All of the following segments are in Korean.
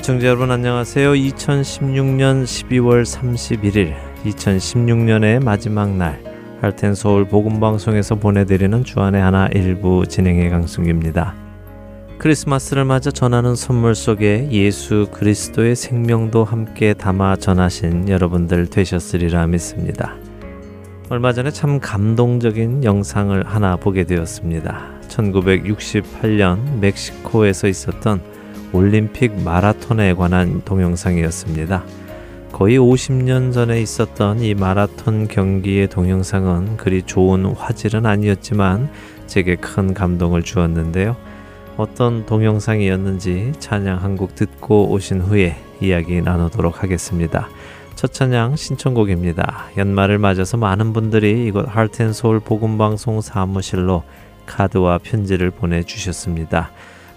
애청자 여러분 안녕하세요. 2016년 12월 31일 2016년의 마지막 날 할텐 서울 복음 방송에서 보내드리는 주안의 하나 일부 진행의 강승규입니다. 크리스마스를 맞아 전하는 선물 속에 예수 그리스도의 생명도 함께 담아 전하신 여러분들 되셨으리라 믿습니다. 얼마 전에 참 감동적인 영상을 하나 보게 되었습니다. 1968년 멕시코에서 있었던 올림픽 마라톤에 관한 동영상이었습니다. 거의 50년 전에 있었던 이 마라톤 경기의 동영상은 그리 좋은 화질은 아니었지만 제게 큰 감동을 주었는데요. 어떤 동영상이었는지 찬양 한 곡 듣고 오신 후에 이야기 나누도록 하겠습니다. 첫 찬양 신청곡입니다. 연말을 맞아서 많은 분들이 이곳 하트앤소울 복음방송 사무실로 카드와 편지를 보내주셨습니다.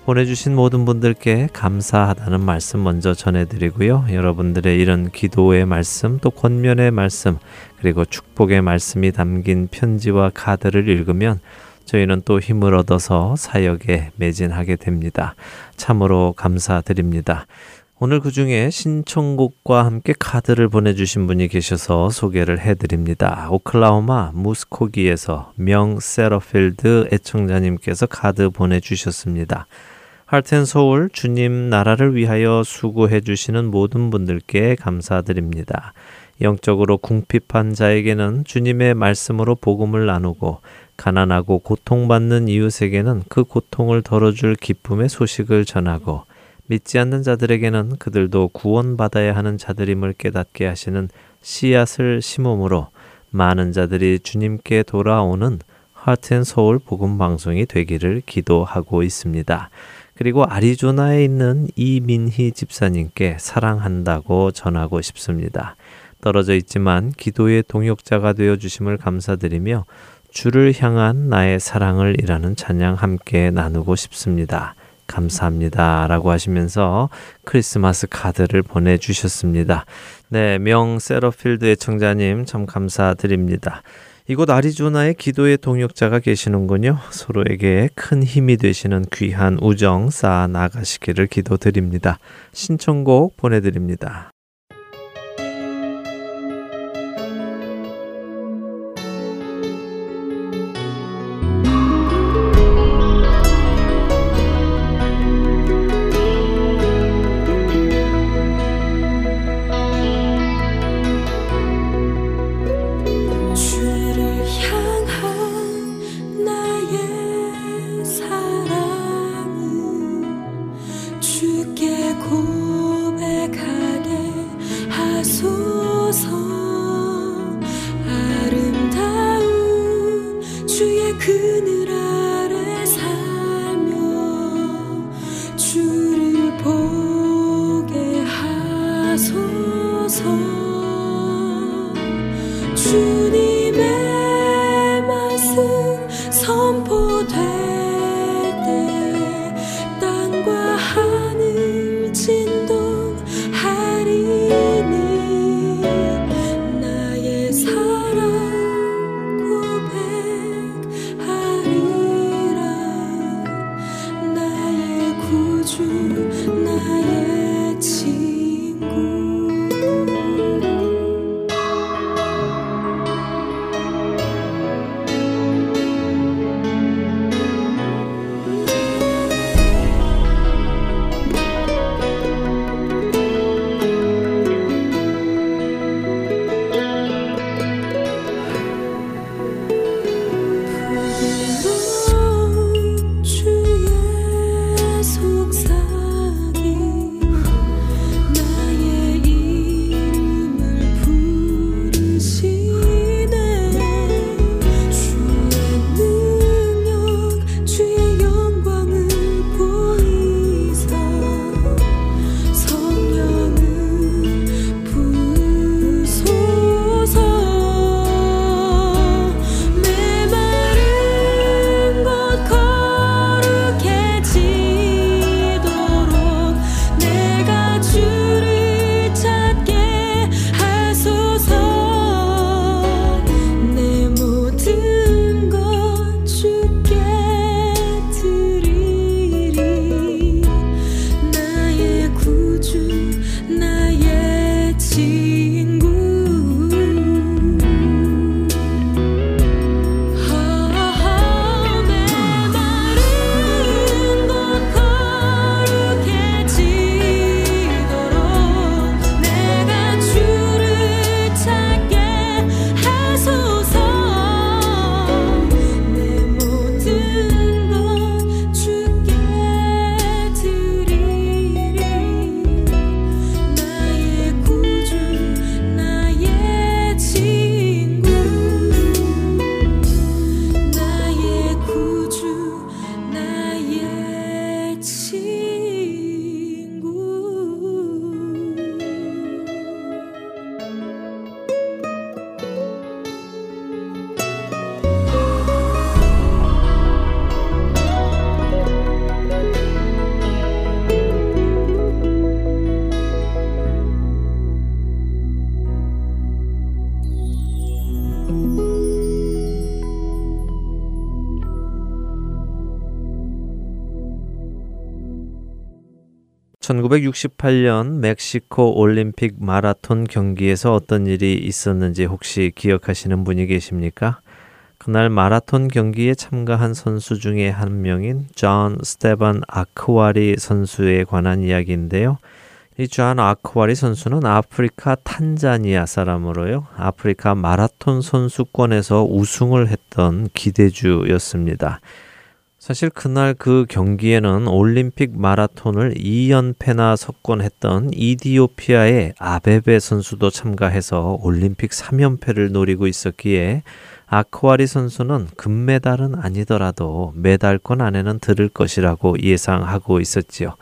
보내주신 모든 분들께 감사하다는 말씀 먼저 전해드리고요. 여러분들의 이런 기도의 말씀, 또 권면의 말씀, 그리고 축복의 말씀이 담긴 편지와 카드를 읽으면 저희는 또 힘을 얻어서 사역에 매진하게 됩니다. 참으로 감사드립니다. 오늘 그 중에 신청곡과 함께 카드를 보내주신 분이 계셔서 소개를 해드립니다. 오클라호마 무스코기에서 명 세러필드 애청자님께서 카드 보내주셨습니다. 할텐 서울 주님 나라를 위하여 수고해 주시는 모든 분들께 감사드립니다. 영적으로 궁핍한 자에게는 주님의 말씀으로 복음을 나누고 가난하고 고통받는 이웃에게는 그 고통을 덜어줄 기쁨의 소식을 전하고 믿지 않는 자들에게는 그들도 구원받아야 하는 자들임을 깨닫게 하시는 씨앗을 심음으로 많은 자들이 주님께 돌아오는 하트앤 서울 복음 방송이 되기를 기도하고 있습니다. 그리고 아리조나에 있는 이민희 집사님께 사랑한다고 전하고 싶습니다. 떨어져 있지만 기도의 동역자가 되어 주심을 감사드리며 주를 향한 나의 사랑을 이라는 찬양 함께 나누고 싶습니다. 감사합니다. 라고 하시면서 크리스마스 카드를 보내주셨습니다. 네, 명 세러필드 의 청자님 참 감사드립니다. 이곳 아리조나에 기도의 동역자가 계시는군요. 서로에게 큰 힘이 되시는 귀한 우정 쌓아 나가시기를 기도드립니다. 신청곡 보내드립니다. 1968년 멕시코 올림픽 마라톤 경기에서 어떤 일이 있었는지 혹시 기억하시는 분이 계십니까? 그날 마라톤 경기에 참가한 선수 중에 한 명인 존 스테반 아크와리 선수에 관한 이야기인데요. 이 존 아크와리 선수는 아프리카 탄자니아 사람으로요. 아프리카 마라톤 선수권에서 우승을 했던 기대주였습니다. 사실 그날 그 경기에는 올림픽 마라톤을 2연패나 석권했던 이디오피아의 아베베 선수도 참가해서 올림픽 3연패를 노리고 있었기에 아크와리 선수는 금메달은 아니더라도 메달권 안에는 들을 것이라고 예상하고 있었지요.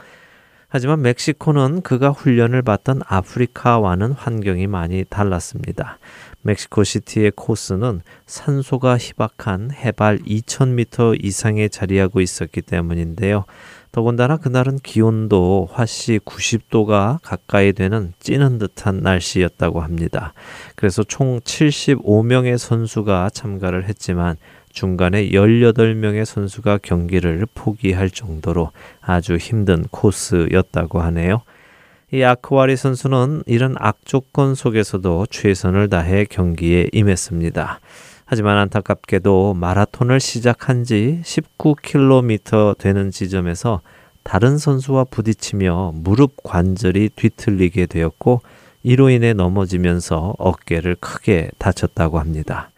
하지만 멕시코는 그가 훈련을 받던 아프리카와는 환경이 많이 달랐습니다. 멕시코 시티의 코스는 산소가 희박한 해발 2000m 이상에 자리하고 있었기 때문인데요. 더군다나 그날은 기온도 화씨 90도가 가까이 되는 찌는 듯한 날씨였다고 합니다. 그래서 총 75명의 선수가 참가를 했지만 중간에 18명의 선수가 경기를 포기할 정도로 아주 힘든 코스였다고 하네요. 이 아크와리 선수는 이런 악조건 속에서도 최선을 다해 경기에 임했습니다. 하지만 안타깝게도 마라톤을 시작한 지 19km 되는 지점에서 다른 선수와 부딪히며 무릎 관절이 뒤틀리게 되었고 이로 인해 넘어지면서 어깨를 크게 다쳤다고 합니다.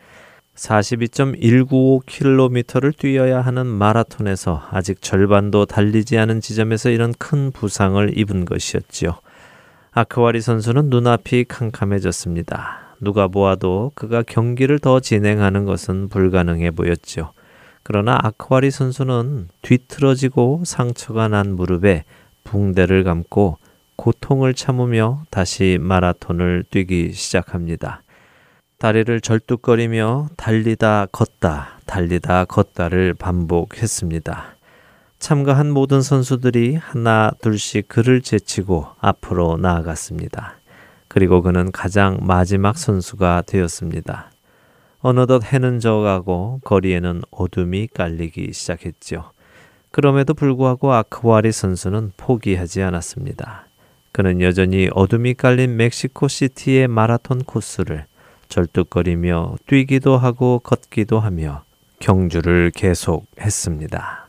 42.195km를 뛰어야 하는 마라톤에서 아직 절반도 달리지 않은 지점에서 이런 큰 부상을 입은 것이었지요. 아크와리 선수는 눈앞이 캄캄해졌습니다. 누가 보아도 그가 경기를 더 진행하는 것은 불가능해 보였지요. 그러나 아크와리 선수는 뒤틀어지고 상처가 난 무릎에 붕대를 감고 고통을 참으며 다시 마라톤을 뛰기 시작합니다. 다리를 절뚝거리며 달리다 걷다, 달리다 걷다를 반복했습니다. 참가한 모든 선수들이 하나 둘씩 그를 제치고 앞으로 나아갔습니다. 그리고 그는 가장 마지막 선수가 되었습니다. 어느덧 해는 져가고 거리에는 어둠이 깔리기 시작했죠. 그럼에도 불구하고 아크와리 선수는 포기하지 않았습니다. 그는 여전히 어둠이 깔린 멕시코 시티의 마라톤 코스를 절뚝거리며 뛰기도 하고 걷기도 하며 경주를 계속했습니다.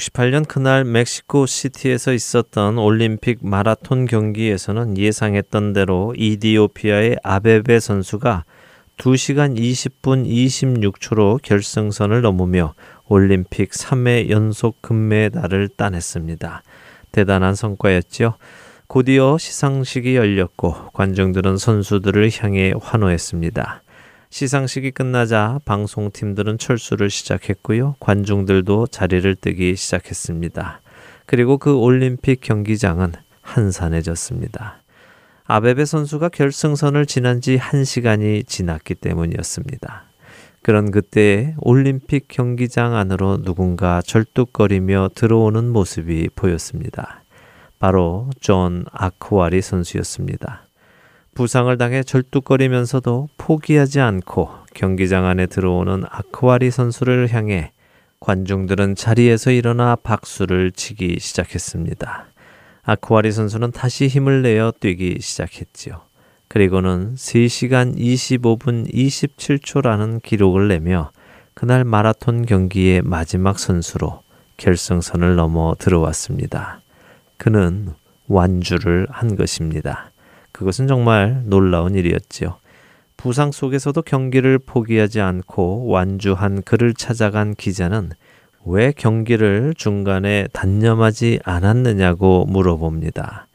1968년 그날 멕시코 시티에서 있었던 올림픽 마라톤 경기에서는 예상했던 대로 이디오피아의 아베베 선수가 2시간 20분 26초로 결승선을 넘으며 올림픽 3회 연속 금메달을 따냈습니다. 대단한 성과였지요. 곧이어 시상식이 열렸고 관중들은 선수들을 향해 환호했습니다. 시상식이 끝나자 방송팀들은 철수를 시작했고요. 관중들도 자리를 뜨기 시작했습니다. 그리고 그 올림픽 경기장은 한산해졌습니다. 아베베 선수가 결승선을 지난 지 1시간이 지났기 때문이었습니다. 그런 그때 올림픽 경기장 안으로 누군가 절뚝거리며 들어오는 모습이 보였습니다. 바로 존 아크와리 선수였습니다. 부상을 당해 절뚝거리면서도 포기하지 않고 경기장 안에 들어오는 아크와리 선수를 향해 관중들은 자리에서 일어나 박수를 치기 시작했습니다. 아크와리 선수는 다시 힘을 내어 뛰기 시작했지요. 그리고는 3시간 25분 27초라는 기록을 내며 그날 마라톤 경기의 마지막 선수로 결승선을 넘어 들어왔습니다. 그는 완주를 한 것입니다. 그것은 정말 놀라운 일이었지요. 부상 속에서도 경기를 포기하지 않고 완주한 그를 찾아간 기자는 왜 경기를 중간에 단념하지 않았느냐고 물어봅니다.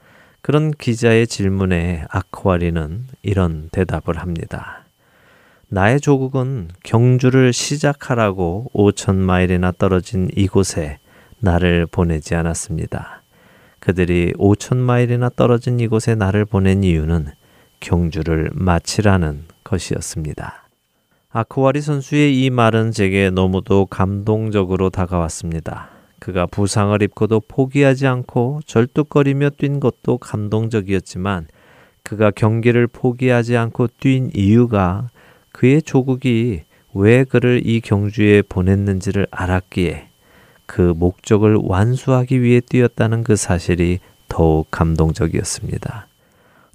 그런 기자의 질문에 아쿠아리는 이런 대답을 합니다. 나의 조국은 경주를 시작하라고 5천 마일이나 떨어진 이곳에 나를 보내지 않았습니다. 그들이 5천 마일이나 떨어진 이곳에 나를 보낸 이유는 경주를 마치라는 것이었습니다. 아쿠아리 선수의 이 말은 제게 너무도 감동적으로 다가왔습니다. 그가 부상을 입고도 포기하지 않고 절뚝거리며 뛴 것도 감동적이었지만 그가 경기를 포기하지 않고 뛴 이유가 그의 조국이 왜 그를 이 경주에 보냈는지를 알았기에 그 목적을 완수하기 위해 뛰었다는 그 사실이 더욱 감동적이었습니다.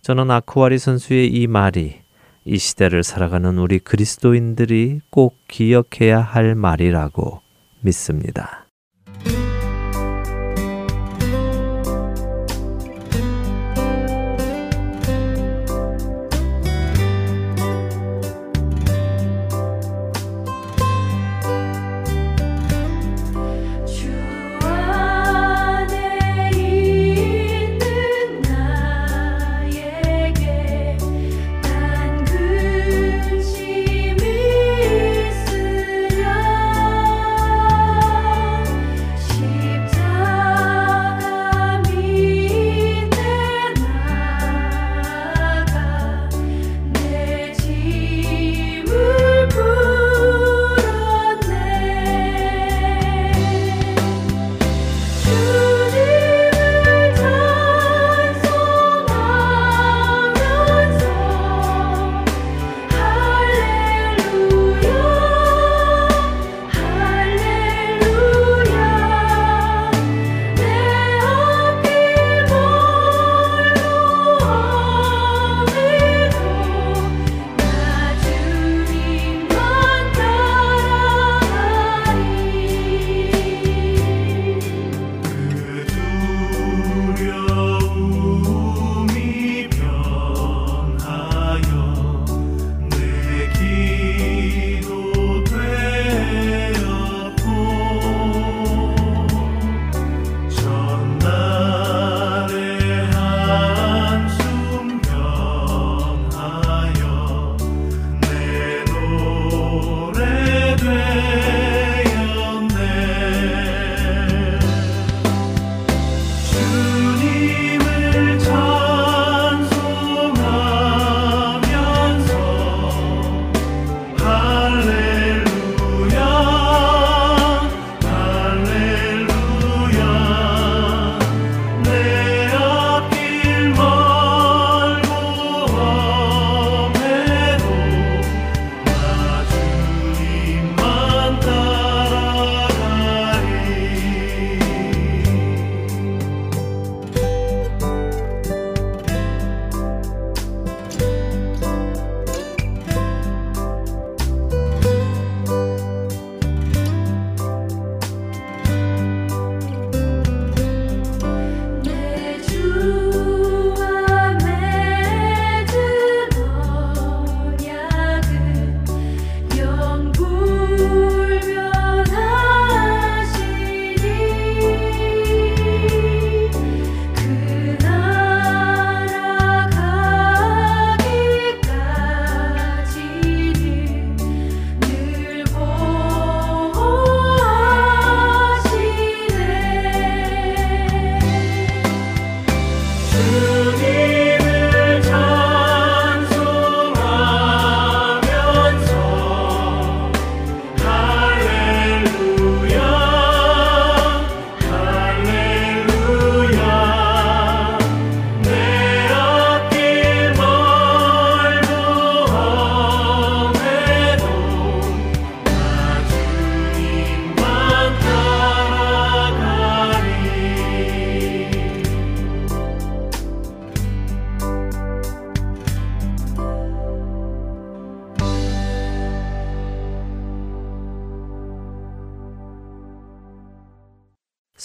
저는 아쿠아리 선수의 이 말이 이 시대를 살아가는 우리 그리스도인들이 꼭 기억해야 할 말이라고 믿습니다.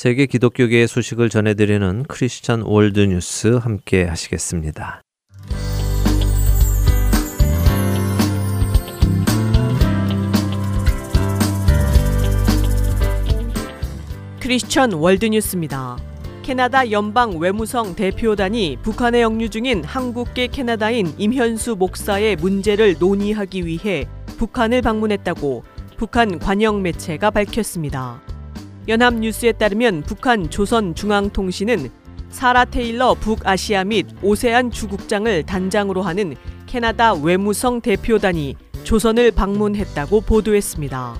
세계 기독교계의 소식을 전해드리는 크리스천 월드뉴스 함께 하시겠습니다. 크리스천 월드뉴스입니다. 캐나다 연방 외무성 대표단이 북한에 영유 중인 한국계 캐나다인 임현수 목사의 문제를 논의하기 위해 북한을 방문했다고 북한 관영 매체가 밝혔습니다. 연합뉴스에 따르면 북한 조선중앙통신은 사라 테일러 북아시아 및 오세안 주국장을 단장으로 하는 캐나다 외무성 대표단이 조선을 방문했다고 보도했습니다.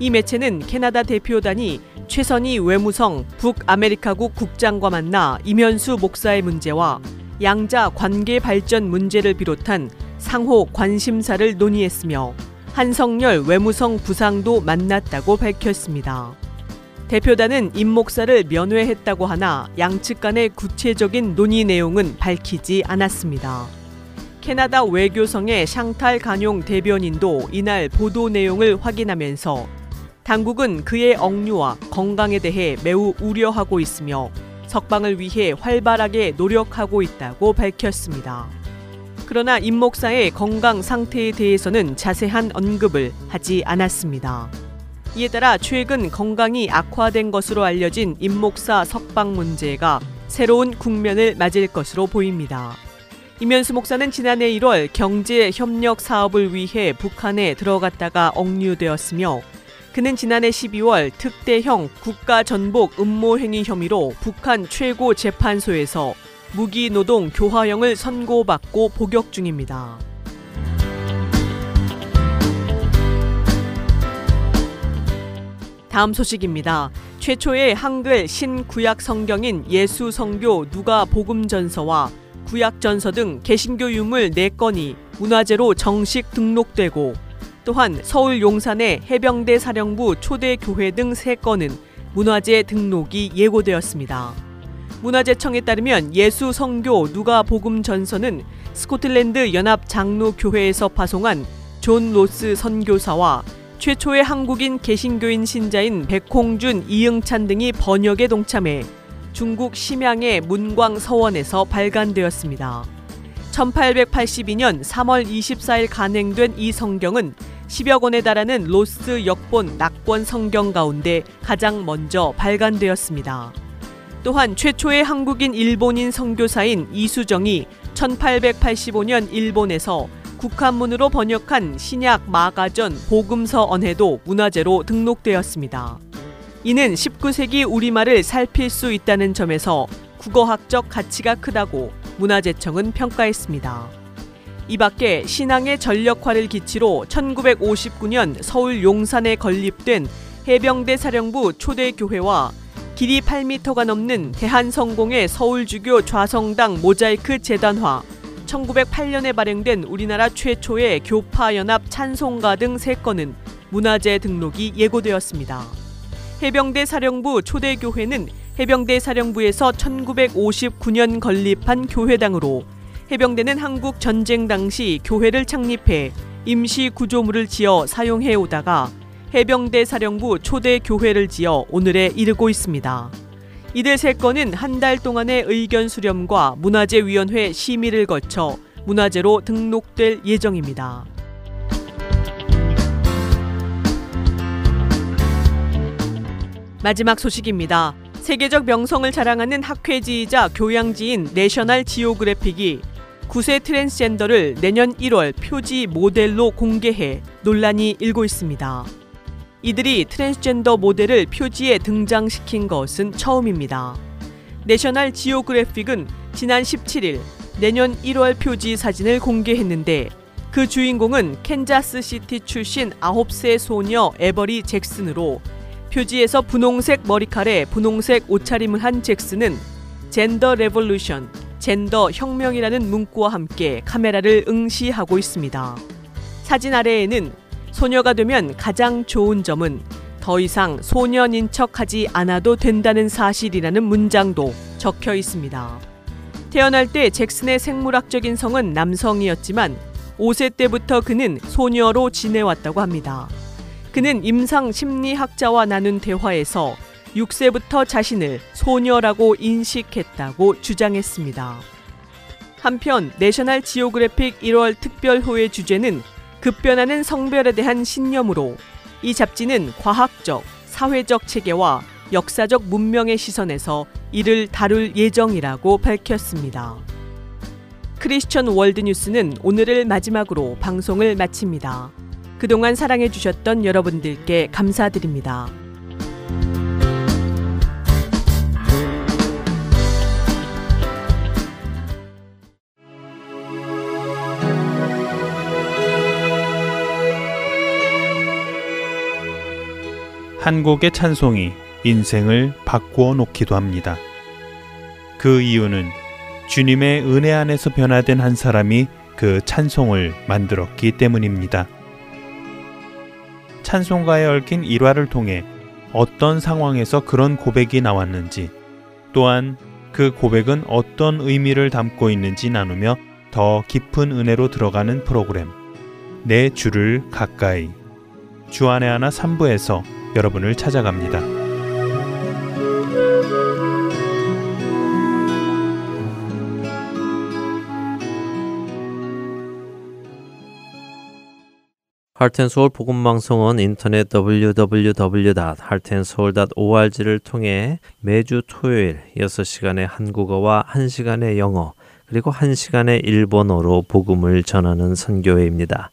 이 매체는 캐나다 대표단이 최선희 외무성 북아메리카국 국장과 만나 임현수 목사의 문제와 양자 관계 발전 문제를 비롯한 상호 관심사를 논의했으며 한성열 외무성 부상도 만났다고 밝혔습니다. 대표단은 임 목사를 면회했다고 하나 양측 간의 구체적인 논의 내용은 밝히지 않았습니다. 캐나다 외교성의 샹탈 간용 대변인도 이날 보도 내용을 확인하면서 당국은 그의 억류와 건강에 대해 매우 우려하고 있으며 석방을 위해 활발하게 노력하고 있다고 밝혔습니다. 그러나 임 목사의 건강 상태에 대해서는 자세한 언급을 하지 않았습니다. 이에 따라 최근 건강이 악화된 것으로 알려진 임 목사 석방 문제가 새로운 국면을 맞을 것으로 보입니다. 이면수 목사는 지난해 1월 경제 협력 사업을 위해 북한에 들어갔다가 억류되었으며 그는 지난해 12월 특대형 국가 전복 음모 행위 혐의로 북한 최고 재판소에서 무기노동 교화형을 선고받고 복역 중입니다. 다음 소식입니다. 최초의 한글 신구약 성경인 예수 성교 누가 복음 전서와 구약 전서 등 개신교 유물 4건이 문화재로 정식 등록되고 또한 서울 용산의 해병대 사령부 초대 교회 등 3건은 문화재 등록이 예고되었습니다. 문화재청에 따르면 예수 성교 누가 복음 전서는 스코틀랜드 연합 장로 교회에서 파송한 존 로스 선교사와 최초의 한국인 개신교인 신자인 백홍준, 이응찬 등이 번역에 동참해 중국 심양의 문광 서원에서 발간되었습니다. 1882년 3월 24일 간행된 이 성경은 10여 권에 달하는 로스 역본 낙권 성경 가운데 가장 먼저 발간되었습니다. 또한 최초의 한국인 일본인 선교사인 이수정이 1885년 일본에서 국한문으로 번역한 신약 마가전 복음서 언해도 문화재로 등록되었습니다. 이는 19세기 우리말을 살필 수 있다는 점에서 국어학적 가치가 크다고 문화재청은 평가했습니다. 이 밖에 신앙의 전력화를 기치로 1959년 서울 용산에 건립된 해병대 사령부 초대교회와 길이 8m가 넘는 대한성공의 서울주교 좌성당 모자이크 재단화, 1908년에 발행된 우리나라 최초의 교파연합 찬송가 등 3건은 문화재 등록이 예고되었습니다. 해병대 사령부 초대교회는 해병대 사령부에서 1959년 건립한 교회당으로 해병대는 한국 전쟁 당시 교회를 창립해 임시 구조물을 지어 사용해 오다가 해병대 사령부 초대 교회를 지어 오늘에 이르고 있습니다. 이들 세 건은 한 달 동안의 의견 수렴과 문화재위원회 심의를 거쳐 문화재로 등록될 예정입니다. 마지막 소식입니다. 세계적 명성을 자랑하는 학회지이자 교양지인 내셔널 지오그래픽이 9세 트랜스젠더를 내년 1월 표지 모델로 공개해 논란이 일고 있습니다. 이들이 트랜스젠더 모델을 표지에 등장시킨 것은 처음입니다. 내셔널 지오그래픽은 지난 17일 내년 1월 표지 사진을 공개했는데 그 주인공은 캔자스 시티 출신 9세 소녀 에버리 잭슨으로 표지에서 분홍색 머리칼에 분홍색 옷차림을 한 잭슨은 gender revolution, 젠더 혁명이라는 문구와 함께 카메라를 응시하고 있습니다. 사진 아래에는 소녀가 되면 가장 좋은 점은 더 이상 소년인 척하지 않아도 된다는 사실이라는 문장도 적혀 있습니다. 태어날 때 잭슨의 생물학적인 성은 남성이었지만 5세 때부터 그는 소녀로 지내왔다고 합니다. 그는 임상 심리학자와 나눈 대화에서 6세부터 자신을 소녀라고 인식했다고 주장했습니다. 한편 내셔널 지오그래픽 1월 특별호의 주제는 급변하는 성별에 대한 신념으로 이 잡지는 과학적, 사회적 체계와 역사적 문명의 시선에서 이를 다룰 예정이라고 밝혔습니다. 크리스천 월드뉴스는 오늘을 마지막으로 방송을 마칩니다. 그동안 사랑해주셨던 여러분들께 감사드립니다. 한 곡의 찬송이 인생을 바꾸어 놓기도 합니다. 그 이유는 주님의 은혜 안에서 변화된 한 사람이 그 찬송을 만들었기 때문입니다. 찬송가에 얽힌 일화를 통해 어떤 상황에서 그런 고백이 나왔는지 또한 그 고백은 어떤 의미를 담고 있는지 나누며 더 깊은 은혜로 들어가는 프로그램 내 주를 가까이 주안의 하나 3부에서 여러분을 찾아갑니다. 할텐서울 복음방송은 인터넷 www.heartandsoul.org를 통해 매주 토요일 6시간의 한국어와 1시간의 영어 그리고 1시간의 일본어로 복음을 전하는 선교회입니다.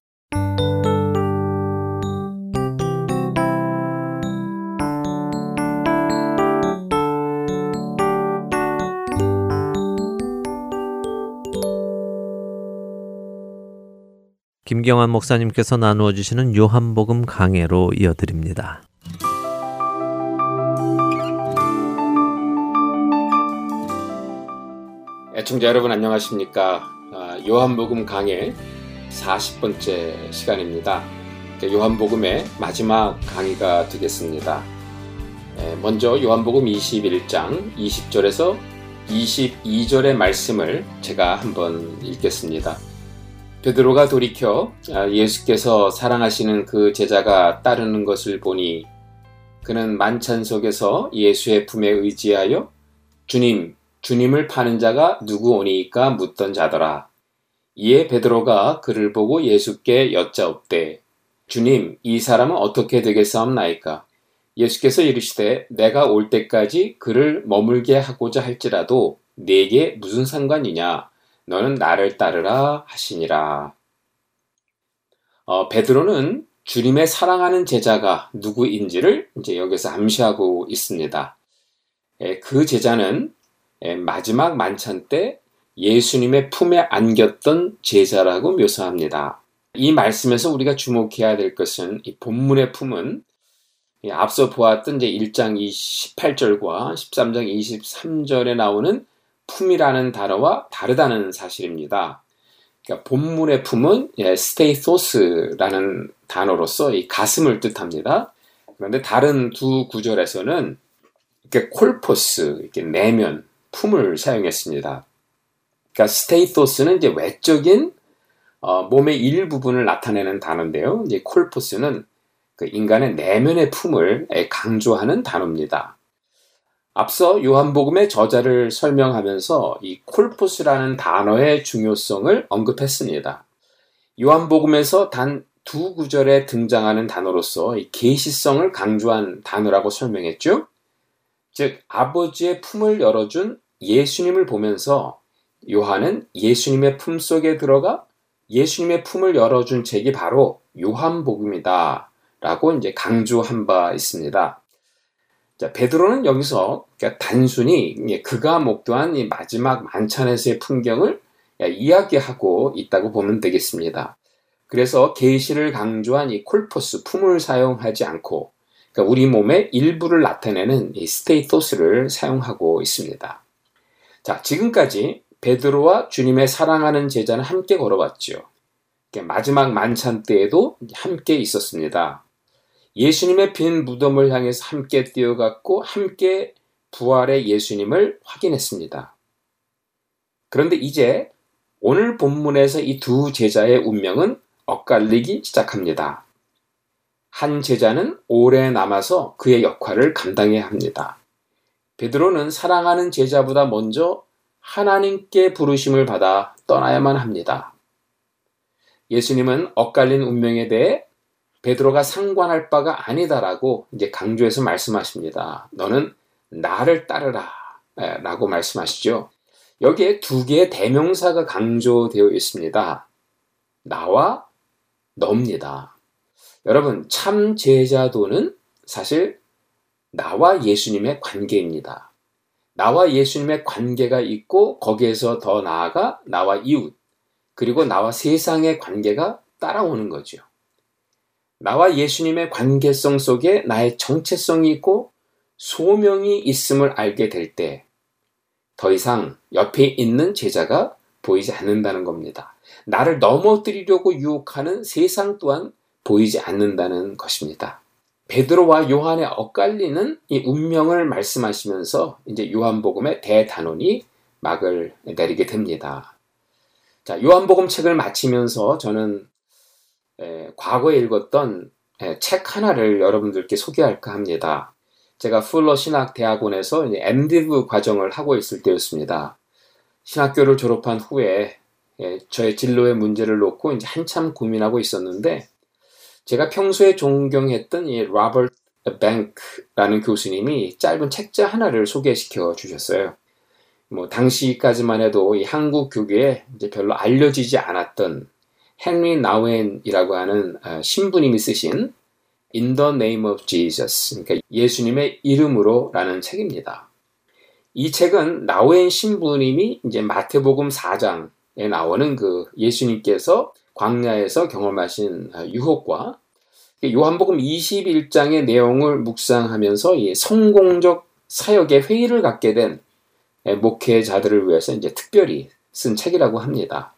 김경환 목사님께서 나누어 주시는 요한복음 강해로 이어드립니다. 애청자 여러분 안녕하십니까? 아, 요한복음 강의 40번째 시간입니다. 요한복음의 마지막 강의가 되겠습니다. 먼저 요한복음 21장 20절에서 22절의 말씀을 제가 한번 읽겠습니다. 베드로가 돌이켜 아, 예수께서 사랑하시는 그 제자가 따르는 것을 보니 그는 만찬 속에서 예수의 품에 의지하여 주님 주님을 파는 자가 누구 오니까 묻던 자더라. 이에 베드로가 그를 보고 예수께 여짜옵되 주님 이 사람은 어떻게 되겠사옵나이까 예수께서 이르시되 내가 올 때까지 그를 머물게 하고자 할지라도 네게 무슨 상관이냐 너는 나를 따르라 하시니라. 어, 베드로는 주님의 사랑하는 제자가 누구인지를 이제 여기서 암시하고 있습니다. 에, 그 제자는 예, 마지막 만찬 때 예수님의 품에 안겼던 제자라고 묘사합니다. 이 말씀에서 우리가 주목해야 될 것은 이 본문의 품은 앞서 보았던 이제 1장 28절과 13장 23절에 나오는 품이라는 단어와 다르다는 사실입니다. 그러니까 본문의 품은 예, 단어로서 이 가슴을 뜻합니다. 그런데 다른 두 구절에서는 이렇게 콜포스, 이렇게 내면, 품을 사용했습니다. 그러니까 스테이토스는 이제 외적인 어, 몸의 일부분을 나타내는 단어인데요. 이제 콜포스는 그 인간의 내면의 품을 강조하는 단어입니다. 앞서 요한복음의 저자를 설명하면서 이 콜포스라는 단어의 중요성을 언급했습니다. 요한복음에서 단 두 구절에 등장하는 단어로서 이 계시성을 강조한 단어라고 설명했죠. 즉 아버지의 품을 열어준 예수님을 보면서 요한은 예수님의 품 속에 들어가 예수님의 품을 열어준 책이 바로 요한복음이다. 라고 이제 강조한 바 있습니다. 자, 베드로는 여기서 단순히 그가 목도한 이 마지막 만찬에서의 풍경을 이야기하고 있다고 보면 되겠습니다. 그래서 계시를 강조한 이 콜포스 품을 사용하지 않고 그러니까 우리 몸의 일부를 나타내는 이 스테이토스를 사용하고 있습니다. 자, 지금까지 베드로와 주님의 사랑하는 제자는 함께 걸어봤죠. 마지막 만찬 때에도 함께 있었습니다. 예수님의 빈 무덤을 향해서 함께 뛰어갔고 함께 부활의 예수님을 확인했습니다. 그런데 이제 오늘 본문에서 이 두 제자의 운명은 엇갈리기 시작합니다. 한 제자는 오래 남아서 그의 역할을 감당해야 합니다. 베드로는 사랑하는 제자보다 먼저 하나님께 부르심을 받아 떠나야만 합니다. 예수님은 엇갈린 운명에 대해 베드로가 상관할 바가 아니다라고 이제 강조해서 말씀하십니다. 너는 나를 따르라 라고 말씀하시죠. 여기에 두 개의 대명사가 강조되어 있습니다. 나와 너입니다. 여러분, 참 제자도는 사실 나와 예수님의 관계입니다. 나와 예수님의 관계가 있고 거기에서 더 나아가 나와 이웃, 그리고 나와 세상의 관계가 따라오는 거죠. 나와 예수님의 관계성 속에 나의 정체성이 있고 소명이 있음을 알게 될 때 더 이상 옆에 있는 제자가 보이지 않는다는 겁니다. 나를 넘어뜨리려고 유혹하는 세상 또한 보이지 않는다는 것입니다. 베드로와 요한의 엇갈리는 이 운명을 말씀하시면서 이제 요한복음의 대단원이 막을 내리게 됩니다. 자, 요한복음 책을 마치면서 저는 에, 과거에 읽었던 에, 책 하나를 여러분들께 소개할까 합니다. 제가 풀러 신학 대학원에서 MDiv 과정을 하고 있을 때였습니다. 신학교를 졸업한 후에 에, 저의 진로의 문제를 놓고 이제 한참 고민하고 있었는데 제가 평소에 존경했던 이 로버트 뱅크라는 교수님이 짧은 책자 하나를 소개시켜 주셨어요. 뭐 당시까지만 해도 이 한국 교계에 이제 별로 알려지지 않았던 헨리 나웬이라고 하는 아, 신부님이 쓰신 In the Name of Jesus, 그러니까 예수님의 이름으로라는 책입니다. 이 책은 나웬 신부님이 이제 마태복음 4장에 나오는 그 예수님께서 광야에서 경험하신 아, 유혹과 요한복음 21장의 내용을 묵상하면서 이 성공적 사역의 회의를 갖게 된 예, 목회자들을 위해서 이제 특별히 쓴 책이라고 합니다.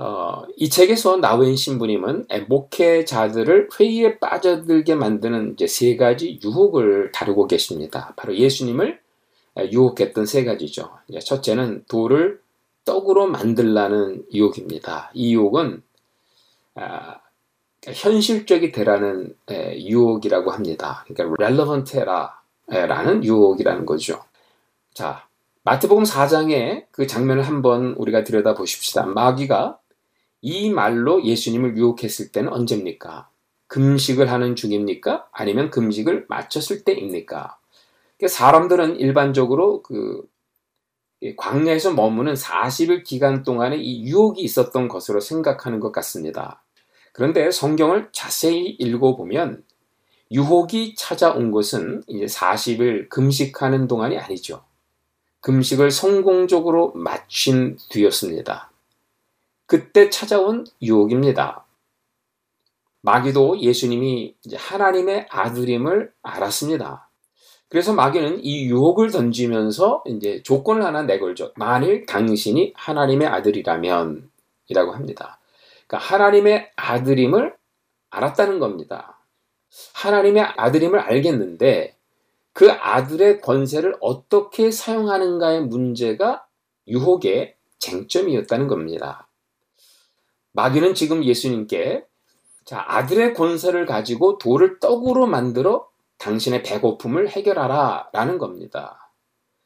어, 이 책에서 나웬 신부님은 예, 목회자들을 회의에 빠져들게 만드는 이제 세 가지 유혹을 다루고 계십니다. 바로 예수님을 예, 유혹했던 세 가지죠. 첫째는 돌을 떡으로 만들라는 유혹입니다. 이 유혹은 아, 현실적이 되라는 유혹이라고 합니다. 그러니까 relevant라는 유혹이라는 거죠. 자, 마태복음 4장의 그 장면을 한번 우리가 들여다 보십시다. 마귀가 이 말로 예수님을 유혹했을 때는 언제입니까? 금식을 하는 중입니까? 아니면 금식을 마쳤을 때입니까? 그러니까 사람들은 일반적으로 그 광야에서 머무는 40일 기간 동안에 이 유혹이 있었던 것으로 생각하는 것 같습니다. 그런데 성경을 자세히 읽어보면 유혹이 찾아온 것은 이제 40일 금식하는 동안이 아니죠. 금식을 성공적으로 마친 뒤였습니다. 그때 찾아온 유혹입니다. 마귀도 예수님이 하나님의 아들임을 알았습니다. 그래서 마귀는 이 유혹을 던지면서 이제 조건을 하나 내걸죠. 만일 당신이 하나님의 아들이라면 이라고 합니다. 그러니까 하나님의 아들임을 알았다는 겁니다. 하나님의 아들임을 알겠는데 그 아들의 권세를 어떻게 사용하는가의 문제가 유혹의 쟁점이었다는 겁니다. 마귀는 지금 예수님께 자, 아들의 권세를 가지고 돌을 떡으로 만들어 당신의 배고픔을 해결하라 라는 겁니다.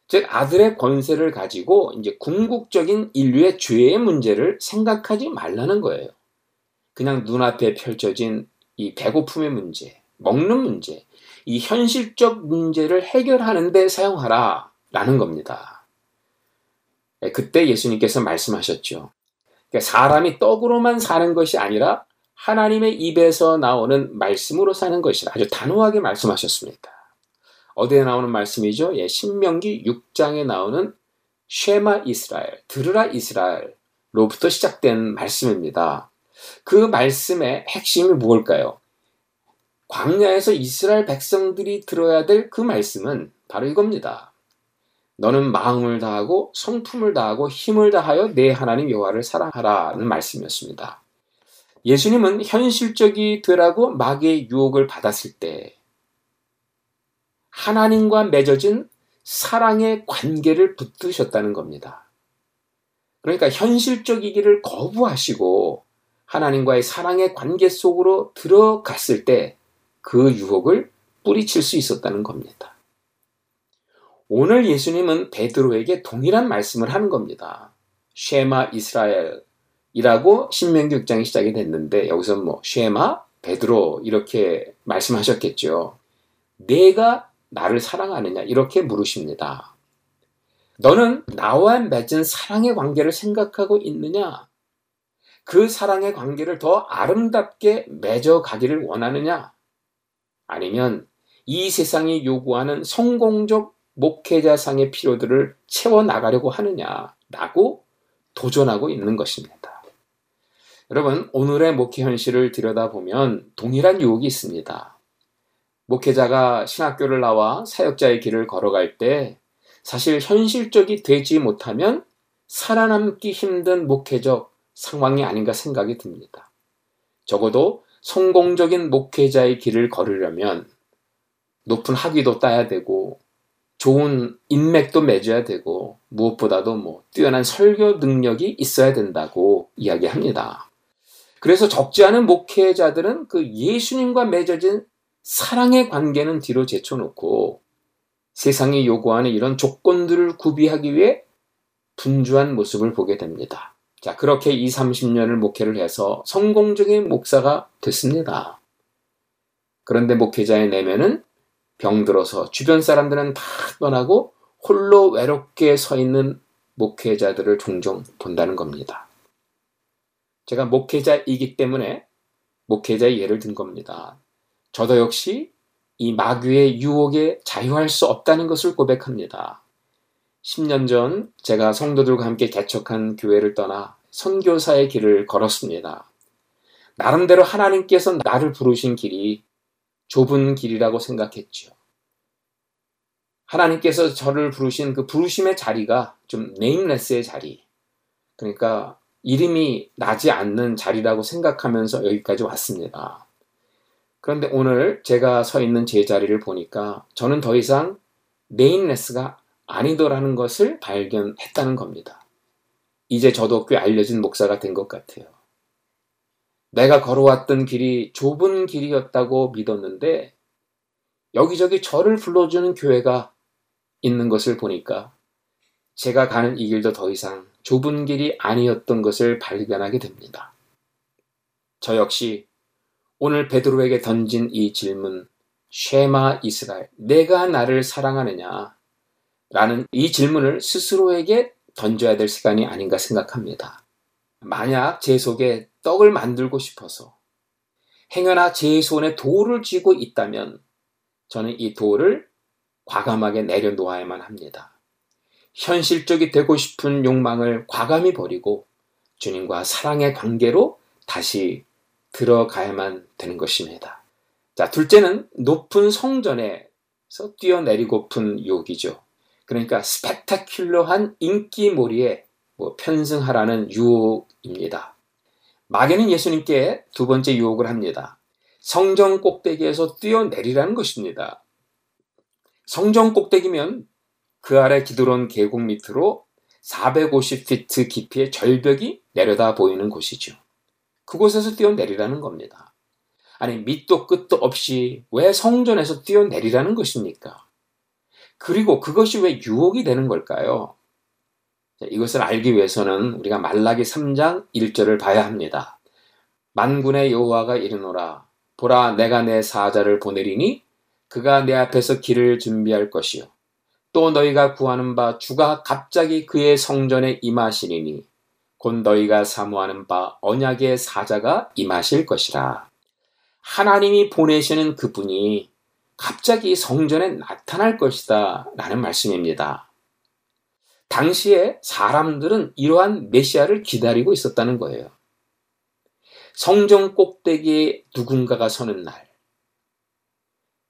즉, 아들의 권세를 가지고 이제 궁극적인 인류의 죄의 문제를 생각하지 말라는 거예요. 그냥 눈앞에 펼쳐진 이 배고픔의 문제, 먹는 문제, 이 현실적 문제를 해결하는 데 사용하라 라는 겁니다. 네, 그때 예수님께서 말씀하셨죠. 그러니까 사람이 떡으로만 사는 것이 아니라 하나님의 입에서 나오는 말씀으로 사는 것이라 아주 단호하게 말씀하셨습니다. 어디에 나오는 말씀이죠? 예, 신명기 6장에 나오는 쉐마 이스라엘, 들으라 이스라엘로부터 시작된 말씀입니다. 그 말씀의 핵심이 무엇일까요? 광야에서 이스라엘 백성들이 들어야 될 그 말씀은 바로 이겁니다. 너는 마음을 다하고 성품을 다하고 힘을 다하여 내 하나님 여호와를 사랑하라는 말씀이었습니다. 예수님은 현실적이 되라고 마귀의 유혹을 받았을 때 하나님과 맺어진 사랑의 관계를 붙드셨다는 겁니다. 그러니까 현실적이기를 거부하시고 하나님과의 사랑의 관계 속으로 들어갔을 때 그 유혹을 뿌리칠 수 있었다는 겁니다. 오늘 예수님은 베드로에게 동일한 말씀을 하는 겁니다. 쉐마 이스라엘이라고 신명기 6장이 시작이 됐는데 여기서 뭐 쉐마 베드로 이렇게 말씀하셨겠죠. 내가 나를 사랑하느냐 이렇게 물으십니다. 너는 나와 맺은 사랑의 관계를 생각하고 있느냐? 그 사랑의 관계를 더 아름답게 맺어 가기를 원하느냐? 아니면 이 세상이 요구하는 성공적 목회자상의 필요들을 채워 나가려고 하느냐라고 도전하고 있는 것입니다. 여러분, 오늘의 목회 현실을 들여다보면 동일한 유혹이 있습니다. 목회자가 신학교를 나와 사역자의 길을 걸어갈 때 사실 현실적이 되지 못하면 살아남기 힘든 목회적 상황이 아닌가 생각이 듭니다. 적어도 성공적인 목회자의 길을 걸으려면 높은 학위도 따야 되고 좋은 인맥도 맺어야 되고 무엇보다도 뭐 뛰어난 설교 능력이 있어야 된다고 이야기합니다. 그래서 적지 않은 목회자들은 그 예수님과 맺어진 사랑의 관계는 뒤로 제쳐놓고 세상이 요구하는 이런 조건들을 구비하기 위해 분주한 모습을 보게 됩니다. 자, 그렇게 2, 30년을 목회를 해서 성공적인 목사가 됐습니다. 그런데 목회자의 내면은 병들어서 주변 사람들은 다 떠나고 홀로 외롭게 서 있는 목회자들을 종종 본다는 겁니다. 제가 목회자이기 때문에 목회자의 예를 든 겁니다. 저도 역시 이 마귀의 유혹에 자유할 수 없다는 것을 고백합니다. 10년 전 제가 성도들과 함께 개척한 교회를 떠나 선교사의 길을 걸었습니다. 나름대로 하나님께서 나를 부르신 길이 좁은 길이라고 생각했죠. 하나님께서 저를 부르신 그 부르심의 자리가 좀 nameless의 자리. 그러니까 이름이 나지 않는 자리라고 생각하면서 여기까지 왔습니다. 그런데 오늘 제가 서 있는 제 자리를 보니까 저는 더 이상 nameless가 아니더라는 것을 발견했다는 겁니다. 이제 저도 꽤 알려진 목사가 된 것 같아요. 내가 걸어왔던 길이 좁은 길이었다고 믿었는데 여기저기 저를 불러주는 교회가 있는 것을 보니까 제가 가는 이 길도 더 이상 좁은 길이 아니었던 것을 발견하게 됩니다. 저 역시 오늘 베드로에게 던진 이 질문, 쉐마 이스라엘, 내가 나를 사랑하느냐? 라는 이 질문을 스스로에게 던져야 될 시간이 아닌가 생각합니다. 만약 제 속에 떡을 만들고 싶어서 행여나 제 손에 돌을 쥐고 있다면 저는 이 돌을 과감하게 내려놓아야만 합니다. 현실적이 되고 싶은 욕망을 과감히 버리고 주님과 사랑의 관계로 다시 들어가야만 되는 것입니다. 자, 둘째는 높은 성전에서 뛰어내리고픈 욕이죠. 그러니까 스펙타큘러한 인기몰이에 뭐 편승하라는 유혹입니다. 마귀는 예수님께 두 번째 유혹을 합니다. 성전 꼭대기에서 뛰어내리라는 것입니다. 성전 꼭대기면 그 아래 기드론 계곡 밑으로 450피트 깊이의 절벽이 내려다 보이는 곳이죠. 그곳에서 뛰어내리라는 겁니다. 아니, 밑도 끝도 없이 왜 성전에서 뛰어내리라는 것입니까? 그리고 그것이 왜 유혹이 되는 걸까요? 이것을 알기 위해서는 우리가 말라기 3장 1절을 봐야 합니다. 만군의 여호와가 이르노라 보라 내가 내 사자를 보내리니 그가 내 앞에서 길을 준비할 것이요 또 너희가 구하는 바 주가 갑자기 그의 성전에 임하시리니 곧 너희가 사모하는 바 언약의 사자가 임하실 것이라. 하나님이 보내시는 그분이 갑자기 성전에 나타날 것이다. 라는 말씀입니다. 당시에 사람들은 이러한 메시아를 기다리고 있었다는 거예요. 성전 꼭대기에 누군가가 서는 날,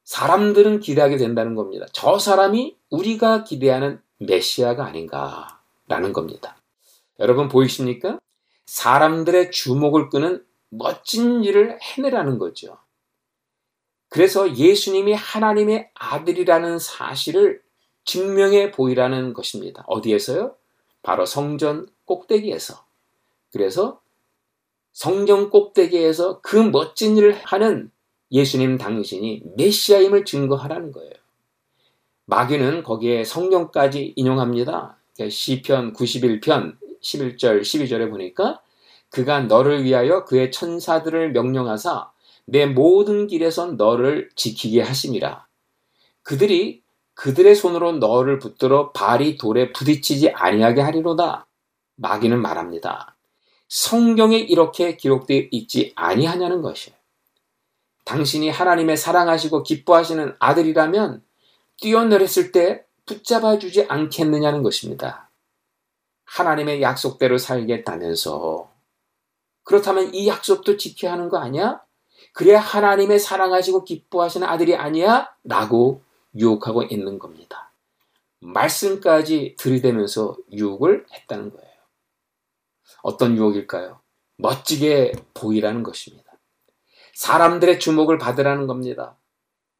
사람들은 기대하게 된다는 겁니다. 저 사람이 우리가 기대하는 메시아가 아닌가라는 겁니다. 여러분 보이십니까? 사람들의 주목을 끄는 멋진 일을 해내라는 거죠. 그래서 예수님이 하나님의 아들이라는 사실을 증명해 보이라는 것입니다. 어디에서요? 바로 성전 꼭대기에서. 그래서 성전 꼭대기에서 그 멋진 일을 하는 예수님 당신이 메시아임을 증거하라는 거예요. 마귀는 거기에 성경까지 인용합니다. 시편 91편 11절 12절에 보니까 그가 너를 위하여 그의 천사들을 명령하사 내 모든 길에선 너를 지키게 하심이라. 그들이 그들의 손으로 너를 붙들어 발이 돌에 부딪히지 아니하게 하리로다. 마귀는 말합니다. 성경에 이렇게 기록되어 있지 아니하냐는 것이에요. 당신이 하나님의 사랑하시고 기뻐하시는 아들이라면 뛰어내렸을 때 붙잡아 주지 않겠느냐는 것입니다. 하나님의 약속대로 살겠다면서 그렇다면 이 약속도 지켜야 하는 거 아니야? 그래야 하나님의 사랑하시고 기뻐하시는 아들이 아니야? 라고 유혹하고 있는 겁니다. 말씀까지 들이대면서 유혹을 했다는 거예요. 어떤 유혹일까요? 멋지게 보이라는 것입니다. 사람들의 주목을 받으라는 겁니다.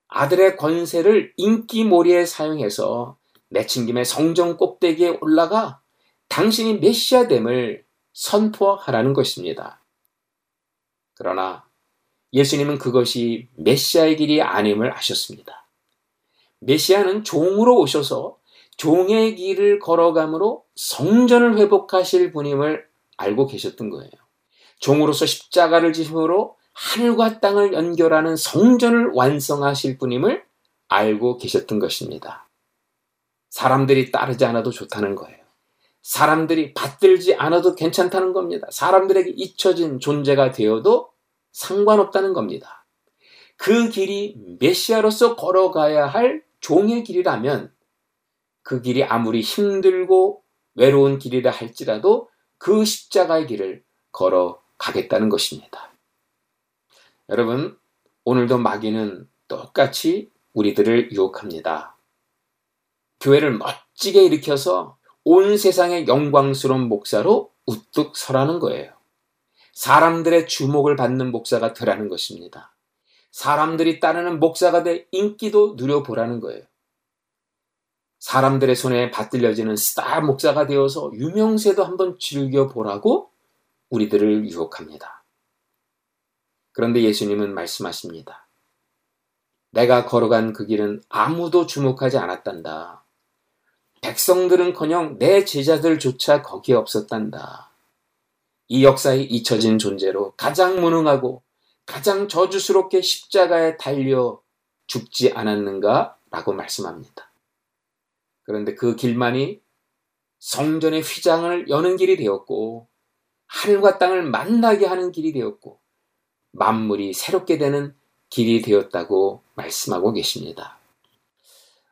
아들의 권세를 인기몰이에 사용해서 내친김에 성전 꼭대기에 올라가 당신이 메시아됨을 선포하라는 것입니다. 그러나 예수님은 그것이 메시아의 길이 아님을 아셨습니다. 메시아는 종으로 오셔서 종의 길을 걸어감으로 성전을 회복하실 분임을 알고 계셨던 거예요. 종으로서 십자가를 지심으로 하늘과 땅을 연결하는 성전을 완성하실 분임을 알고 계셨던 것입니다. 사람들이 따르지 않아도 좋다는 거예요. 사람들이 받들지 않아도 괜찮다는 겁니다. 사람들에게 잊혀진 존재가 되어도 상관없다는 겁니다. 그 길이 메시아로서 걸어가야 할 종의 길이라면 그 길이 아무리 힘들고 외로운 길이라 할지라도 그 십자가의 길을 걸어 가겠다는 것입니다. 여러분, 오늘도 마귀는 똑같이 우리들을 유혹합니다. 교회를 멋지게 일으켜서 온 세상의 영광스러운 목사로 우뚝 서라는 거예요. 사람들의 주목을 받는 목사가 되라는 것입니다. 사람들이 따르는 목사가 돼 인기도 누려보라는 거예요. 사람들의 손에 받들려지는 스타 목사가 되어서 유명세도 한번 즐겨보라고 우리들을 유혹합니다. 그런데 예수님은 말씀하십니다. 내가 걸어간 그 길은 아무도 주목하지 않았단다. 백성들은 커녕 내 제자들조차 거기에 없었단다. 이 역사에 잊혀진 존재로 가장 무능하고 가장 저주스럽게 십자가에 달려 죽지 않았는가? 라고 말씀합니다. 그런데 그 길만이 성전의 휘장을 여는 길이 되었고, 하늘과 땅을 만나게 하는 길이 되었고, 만물이 새롭게 되는 길이 되었다고 말씀하고 계십니다.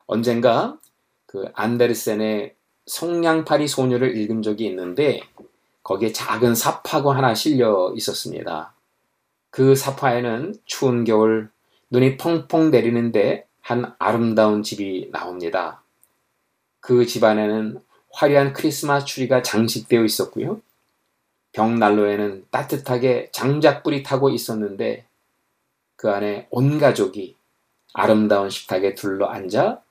언젠가 그 안데르센의 성냥팔이 소녀를 읽은 적이 있는데 거기에 작은 삽하고 하나 실려 있었습니다. 그 삽화에는 추운 겨울 눈이 펑펑 내리는데 한 아름다운 집이 나옵니다. 그 집안에는 화려한 크리스마스 추리가 장식되어 있었고요. 벽난로에는 따뜻하게 장작불이 타고 있었는데 그 안에 온 가족이 아름다운 식탁에 둘러 앉아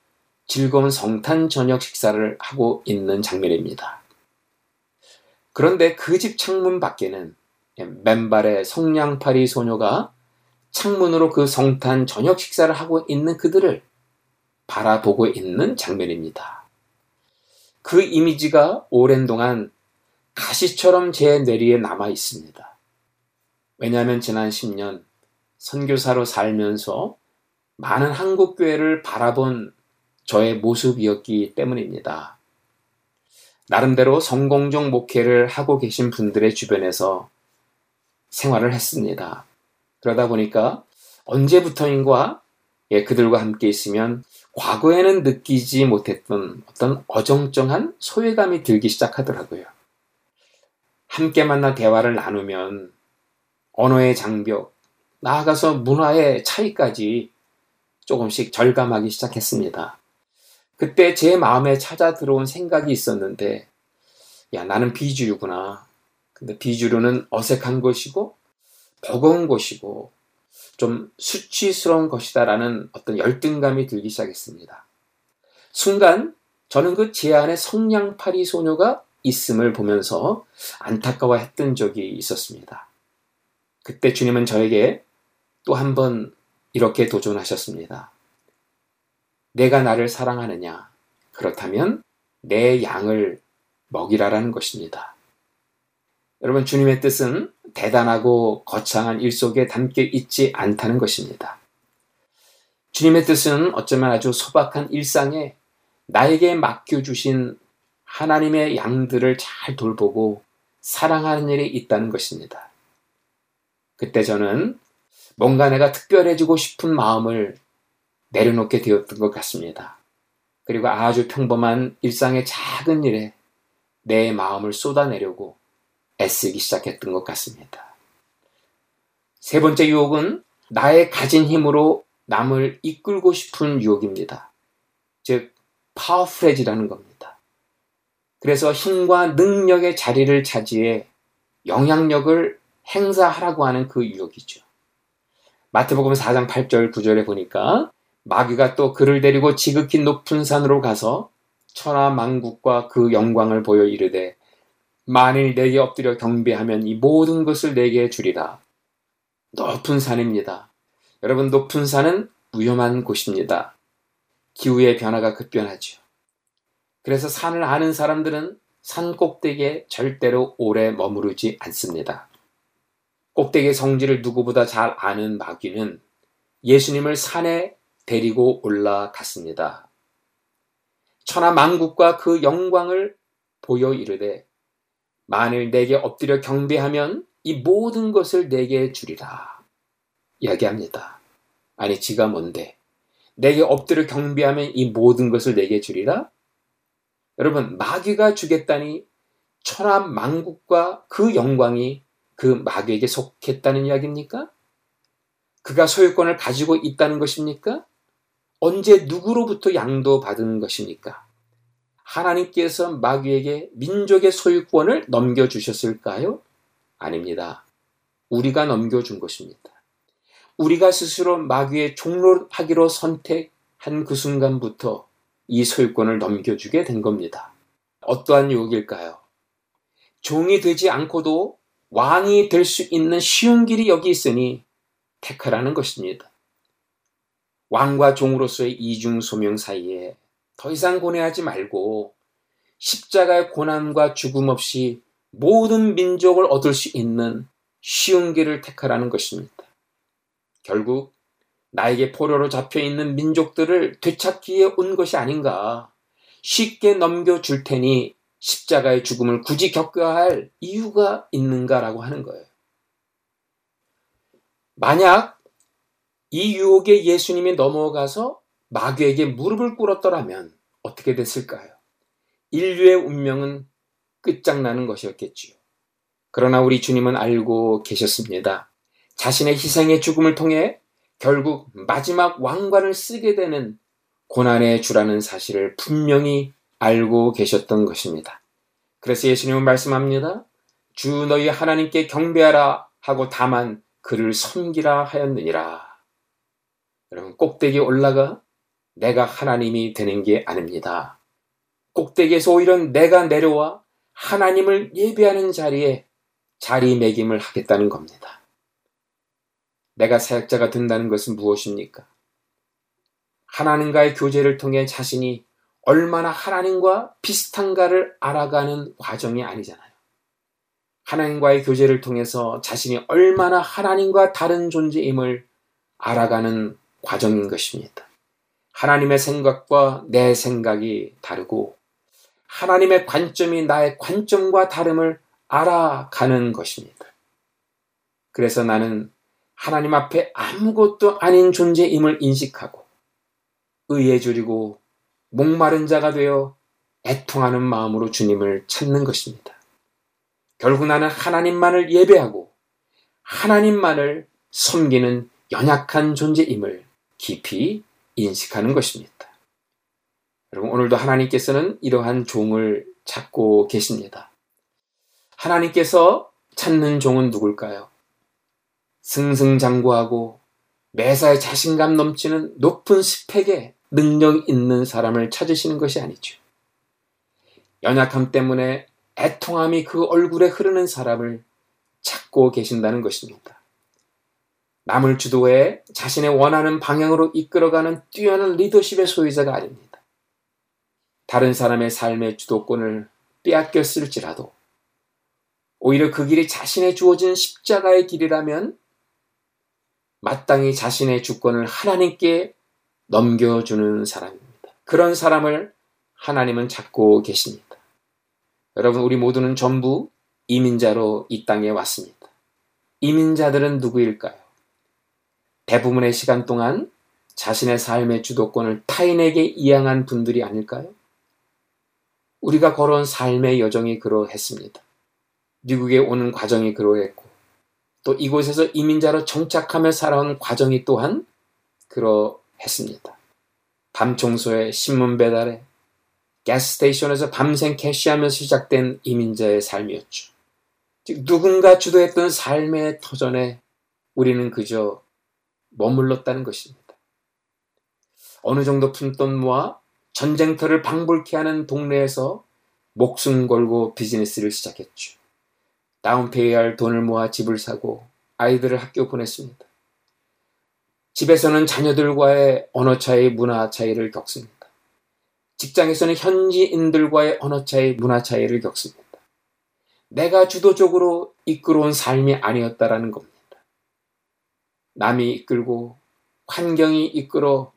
즐거운 성탄 저녁 식사를 하고 있는 장면입니다. 그런데 그 집 창문 밖에는 맨발의 성냥팔이 소녀가 창문으로 그 성탄 저녁 식사를 하고 있는 그들을 바라보고 있는 장면입니다. 그 이미지가 오랜 동안 가시처럼 제 뇌리에 남아 있습니다. 왜냐하면 지난 10년 선교사로 살면서 많은 한국 교회를 바라본 저의 모습이었기 때문입니다. 나름대로 성공적 목회를 하고 계신 분들의 주변에서 생활을 했습니다. 그러다 보니까 언제부터인가 예, 그들과 함께 있으면 과거에는 느끼지 못했던 어떤 어정쩡한 소외감이 들기 시작하더라고요. 함께 만나 대화를 나누면 언어의 장벽, 나아가서 문화의 차이까지 조금씩 절감하기 시작했습니다. 그때 제 마음에 찾아 들어온 생각이 있었는데, 야, 나는 비주류구나. 근데 비주류는 어색한 것이고, 버거운 곳이고 좀 수치스러운 것이다라는 어떤 열등감이 들기 시작했습니다. 순간 저는 그 제 안에 성냥팔이 소녀가 있음을 보면서 안타까워했던 적이 있었습니다. 그때 주님은 저에게 또 한 번 이렇게 도전하셨습니다. 내가 나를 사랑하느냐? 그렇다면 내 양을 먹이라라는 것입니다. 여러분, 주님의 뜻은 대단하고 거창한 일 속에 담겨 있지 않다는 것입니다. 주님의 뜻은 어쩌면 아주 소박한 일상에 나에게 맡겨주신 하나님의 양들을 잘 돌보고 사랑하는 일이 있다는 것입니다. 그때 저는 뭔가 내가 특별해지고 싶은 마음을 내려놓게 되었던 것 같습니다. 그리고 아주 평범한 일상의 작은 일에 내 마음을 쏟아내려고 애쓰기 시작했던 것 같습니다. 세 번째 유혹은 나의 가진 힘으로 남을 이끌고 싶은 유혹입니다. 즉, 파워풀해지라는 겁니다. 그래서 힘과 능력의 자리를 차지해 영향력을 행사하라고 하는 그 유혹이죠. 마태복음 4장 8절 9절에 보니까 마귀가 또 그를 데리고 지극히 높은 산으로 가서 천하 만국과 그 영광을 보여 이르되 만일 내게 엎드려 경배하면 이 모든 것을 내게 주리라. 높은 산입니다. 여러분 높은 산은 위험한 곳입니다. 기후의 변화가 급변하죠. 그래서 산을 아는 사람들은 산 꼭대기에 절대로 오래 머무르지 않습니다. 꼭대기 성질을 누구보다 잘 아는 마귀는 예수님을 산에 데리고 올라갔습니다. 천하 만국과 그 영광을 보여 이르되 만일 내게 엎드려 경배하면 이 모든 것을 내게 주리라 이야기합니다. 아니 지가 뭔데 내게 엎드려 경배하면 이 모든 것을 내게 주리라? 여러분 마귀가 주겠다니 천하 만국과 그 영광이 그 마귀에게 속했다는 이야기입니까? 그가 소유권을 가지고 있다는 것입니까? 언제 누구로부터 양도 받은 것입니까? 하나님께서 마귀에게 민족의 소유권을 넘겨주셨을까요? 아닙니다. 우리가 넘겨준 것입니다. 우리가 스스로 마귀의 종로하기로 선택한 그 순간부터 이 소유권을 넘겨주게 된 겁니다. 어떠한 유혹일까요? 종이 되지 않고도 왕이 될 수 있는 쉬운 길이 여기 있으니 택하라는 것입니다. 왕과 종으로서의 이중 소명 사이에 더 이상 고뇌하지 말고 십자가의 고난과 죽음 없이 모든 민족을 얻을 수 있는 쉬운 길을 택하라는 것입니다. 결국 나에게 포로로 잡혀 있는 민족들을 되찾기에 온 것이 아닌가. 쉽게 넘겨줄 테니 십자가의 죽음을 굳이 겪어야 할 이유가 있는가라고 하는 거예요. 만약 이 유혹에 예수님이 넘어가서 마귀에게 무릎을 꿇었더라면 어떻게 됐을까요? 인류의 운명은 끝장나는 것이었겠지요. 그러나 우리 주님은 알고 계셨습니다. 자신의 희생의 죽음을 통해 결국 마지막 왕관을 쓰게 되는 고난의 주라는 사실을 분명히 알고 계셨던 것입니다. 그래서 예수님은 말씀합니다. 주 너희 하나님께 경배하라 하고 다만 그를 섬기라 하였느니라. 여러분 꼭대기에 올라가 내가 하나님이 되는 게 아닙니다. 꼭대기에서 오히려 내가 내려와 하나님을 예배하는 자리에 자리매김을 하겠다는 겁니다. 내가 사역자가 된다는 것은 무엇입니까? 하나님과의 교제를 통해 자신이 얼마나 하나님과 비슷한가를 알아가는 과정이 아니잖아요. 하나님과의 교제를 통해서 자신이 얼마나 하나님과 다른 존재임을 알아가는 과정인 것입니다. 하나님의 생각과 내 생각이 다르고 하나님의 관점이 나의 관점과 다름을 알아가는 것입니다. 그래서 나는 하나님 앞에 아무것도 아닌 존재임을 인식하고 의에 줄이고 목마른 자가 되어 애통하는 마음으로 주님을 찾는 것입니다. 결국 나는 하나님만을 예배하고 하나님만을 섬기는 연약한 존재임을 깊이 인식하는 것입니다. 여러분, 오늘도 하나님께서는 이러한 종을 찾고 계십니다. 하나님께서 찾는 종은 누굴까요? 승승장구하고 매사에 자신감 넘치는 높은 스펙에 능력 있는 사람을 찾으시는 것이 아니죠. 연약함 때문에 애통함이 그 얼굴에 흐르는 사람을 찾고 계신다는 것입니다. 남을 주도해 자신의 원하는 방향으로 이끌어가는 뛰어난 리더십의 소유자가 아닙니다. 다른 사람의 삶의 주도권을 빼앗겼을지라도 오히려 그 길이 자신의 주어진 십자가의 길이라면 마땅히 자신의 주권을 하나님께 넘겨주는 사람입니다. 그런 사람을 하나님은 찾고 계십니다. 여러분, 우리 모두는 전부 이민자로 이 땅에 왔습니다. 이민자들은 누구일까요? 대부분의 시간 동안 자신의 삶의 주도권을 타인에게 이양한 분들이 아닐까요? 우리가 걸어온 삶의 여정이 그러했습니다. 미국에 오는 과정이 그러했고, 또 이곳에서 이민자로 정착하며 살아온 과정이 또한 그러했습니다. 밤 청소에 신문 배달에 가스스테이션에서 밤샘 캐시하면서 시작된 이민자의 삶이었죠. 즉 누군가 주도했던 삶의 터전에 우리는 그저 머물렀다는 것입니다. 어느 정도 푼돈 모아 전쟁터를 방불케 하는 동네에서 목숨 걸고 비즈니스를 시작했죠. 다운페이할 돈을 모아 집을 사고 아이들을 학교 보냈습니다. 집에서는 자녀들과의 언어 차이, 문화 차이를 겪습니다. 직장에서는 현지인들과의 언어 차이, 문화 차이를 겪습니다. 내가 주도적으로 이끌어온 삶이 아니었다라는 겁니다. 남이 이끌고 환경이 이끌어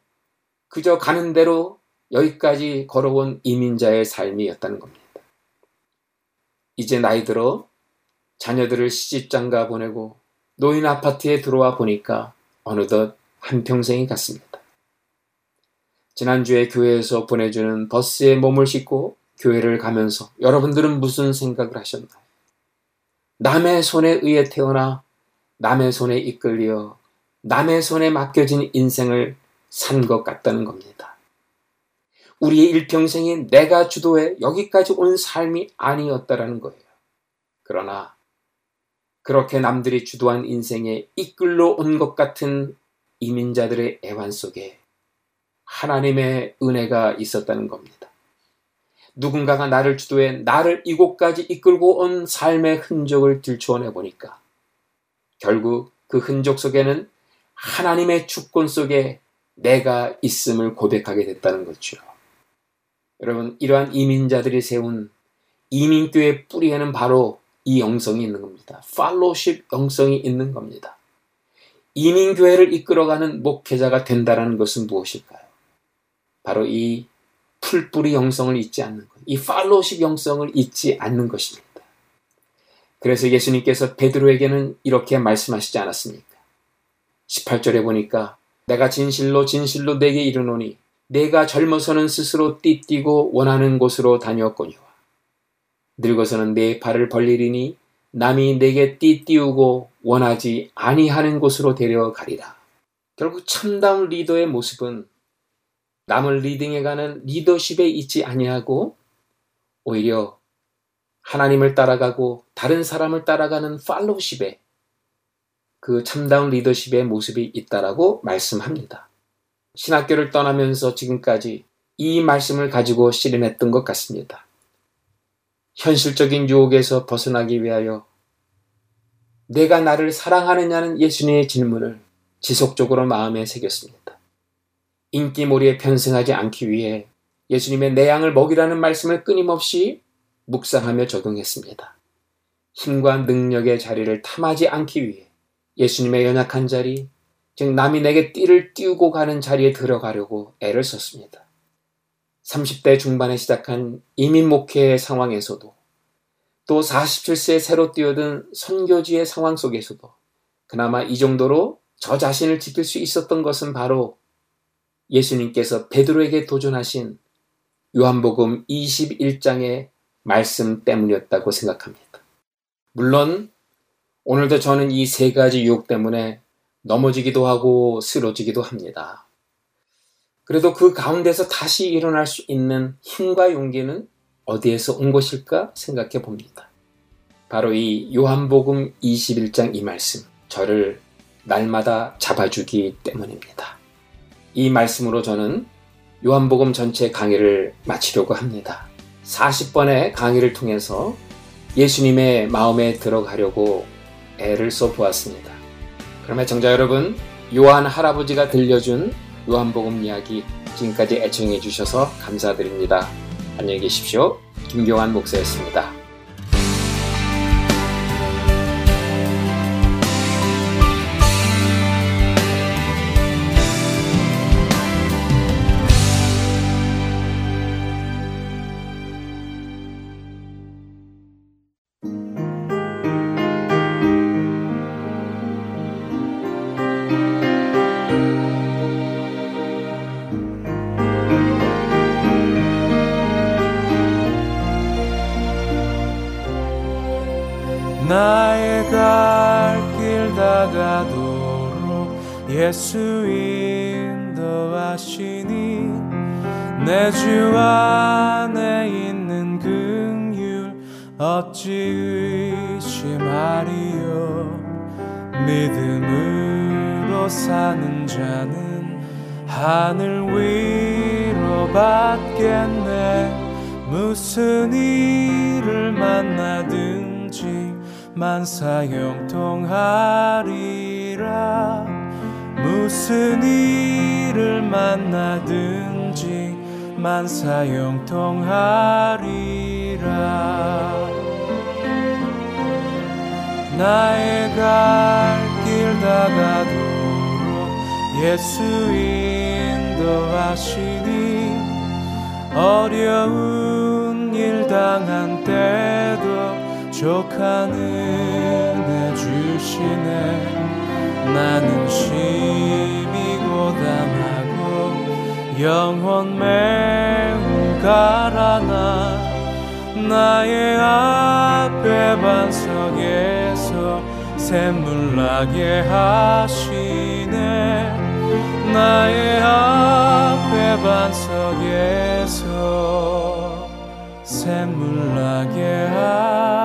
그저 가는 대로 여기까지 걸어온 이민자의 삶이었다는 겁니다. 이제 나이 들어 자녀들을 시집장가 보내고 노인 아파트에 들어와 보니까 어느덧 한평생이 갔습니다. 지난주에 교회에서 보내주는 버스에 몸을 싣고 교회를 가면서 여러분들은 무슨 생각을 하셨나요? 남의 손에 의해 태어나 남의 손에 이끌려 남의 손에 맡겨진 인생을 산 것 같다는 겁니다. 우리의 일평생이 내가 주도해 여기까지 온 삶이 아니었다라는 거예요. 그러나 그렇게 남들이 주도한 인생에 이끌러 온 것 같은 이민자들의 애환 속에 하나님의 은혜가 있었다는 겁니다. 누군가가 나를 주도해 나를 이곳까지 이끌고 온 삶의 흔적을 들추어내 보니까 결국 그 흔적 속에는 하나님의 주권 속에 내가 있음을 고백하게 됐다는 거죠. 여러분, 이러한 이민자들이 세운 이민교의 뿌리에는 바로 이 영성이 있는 겁니다. 팔로십 영성이 있는 겁니다. 이민교회를 이끌어가는 목회자가 된다는 것은 무엇일까요? 바로 이 풀뿌리 영성을 잊지 않는 것, 이 팔로십 영성을 잊지 않는 것입니다. 그래서 예수님께서 베드로에게는 이렇게 말씀하시지 않았습니까? 18절에 보니까 내가 진실로 진실로 내게 이르노니 내가 젊어서는 스스로 띠뛰고 원하는 곳으로 다녔거니와 늙어서는 내 발을 벌리리니 남이 내게 띠띠우고 원하지 아니하는 곳으로 데려가리라. 결국 참다운 리더의 모습은 남을 리딩해가는 리더십에 있지 아니하고 오히려 하나님을 따라가고 다른 사람을 따라가는 팔로우십에 그 참다운 리더십의 모습이 있다라고 말씀합니다. 신학교를 떠나면서 지금까지 이 말씀을 가지고 씨름했던 것 같습니다. 현실적인 유혹에서 벗어나기 위하여 내가 나를 사랑하느냐는 예수님의 질문을 지속적으로 마음에 새겼습니다. 인기몰이에 편승하지 않기 위해 예수님의 내 양을 먹이라는 말씀을 끊임없이 묵상하며 적용했습니다. 힘과 능력의 자리를 탐하지 않기 위해 예수님의 연약한 자리, 즉 남이 내게 띠를 띄우고 가는 자리에 들어가려고 애를 썼습니다. 30대 중반에 시작한 이민 목회의 상황에서도 또 47세에 새로 뛰어든 선교지의 상황 속에서도 그나마 이 정도로 저 자신을 지킬 수 있었던 것은 바로 예수님께서 베드로에게 도전하신 요한복음 21장의 말씀 때문이었다고 생각합니다. 물론 오늘도 저는 이 세 가지 유혹 때문에 넘어지기도 하고 쓰러지기도 합니다. 그래도 그 가운데서 다시 일어날 수 있는 힘과 용기는 어디에서 온 것일까 생각해 봅니다. 바로 이 요한복음 21장 이 말씀, 저를 날마다 잡아주기 때문입니다. 이 말씀으로 저는 요한복음 전체 강의를 마치려고 합니다. 40번의 강의를 통해서 예수님의 마음에 들어가려고 애를 써보았습니다. 그러면 정자 여러분, 요한 할아버지가 들려준 요한복음 이야기 지금까지 애청해 주셔서 감사드립니다. 안녕히 계십시오. 김경환 목사였습니다. 예 만나든지 만사형통하리라. 나의 갈 길 다가도록 예수 인도하시니 어려운 일 당한 때도 족한 은혜 주시네. 나는 심히 고담하고 영혼 매우 가라나 나의 앞에 반석에서 샘물 나게 하시네. 나의 앞에 반석에서 샘물 나게 하시네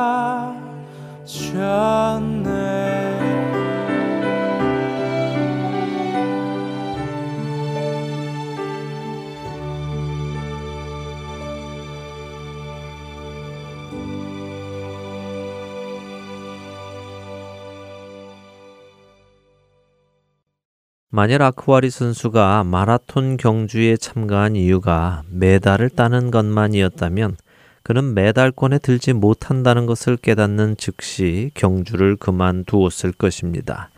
만일 아크와리 선수가 마라톤 경주에 참가한 이유가 메달을 따는 것만이었다면 그는 메달권에 들지 못한다는 것을 깨닫는 즉시 경주를 그만두었을 것입니다.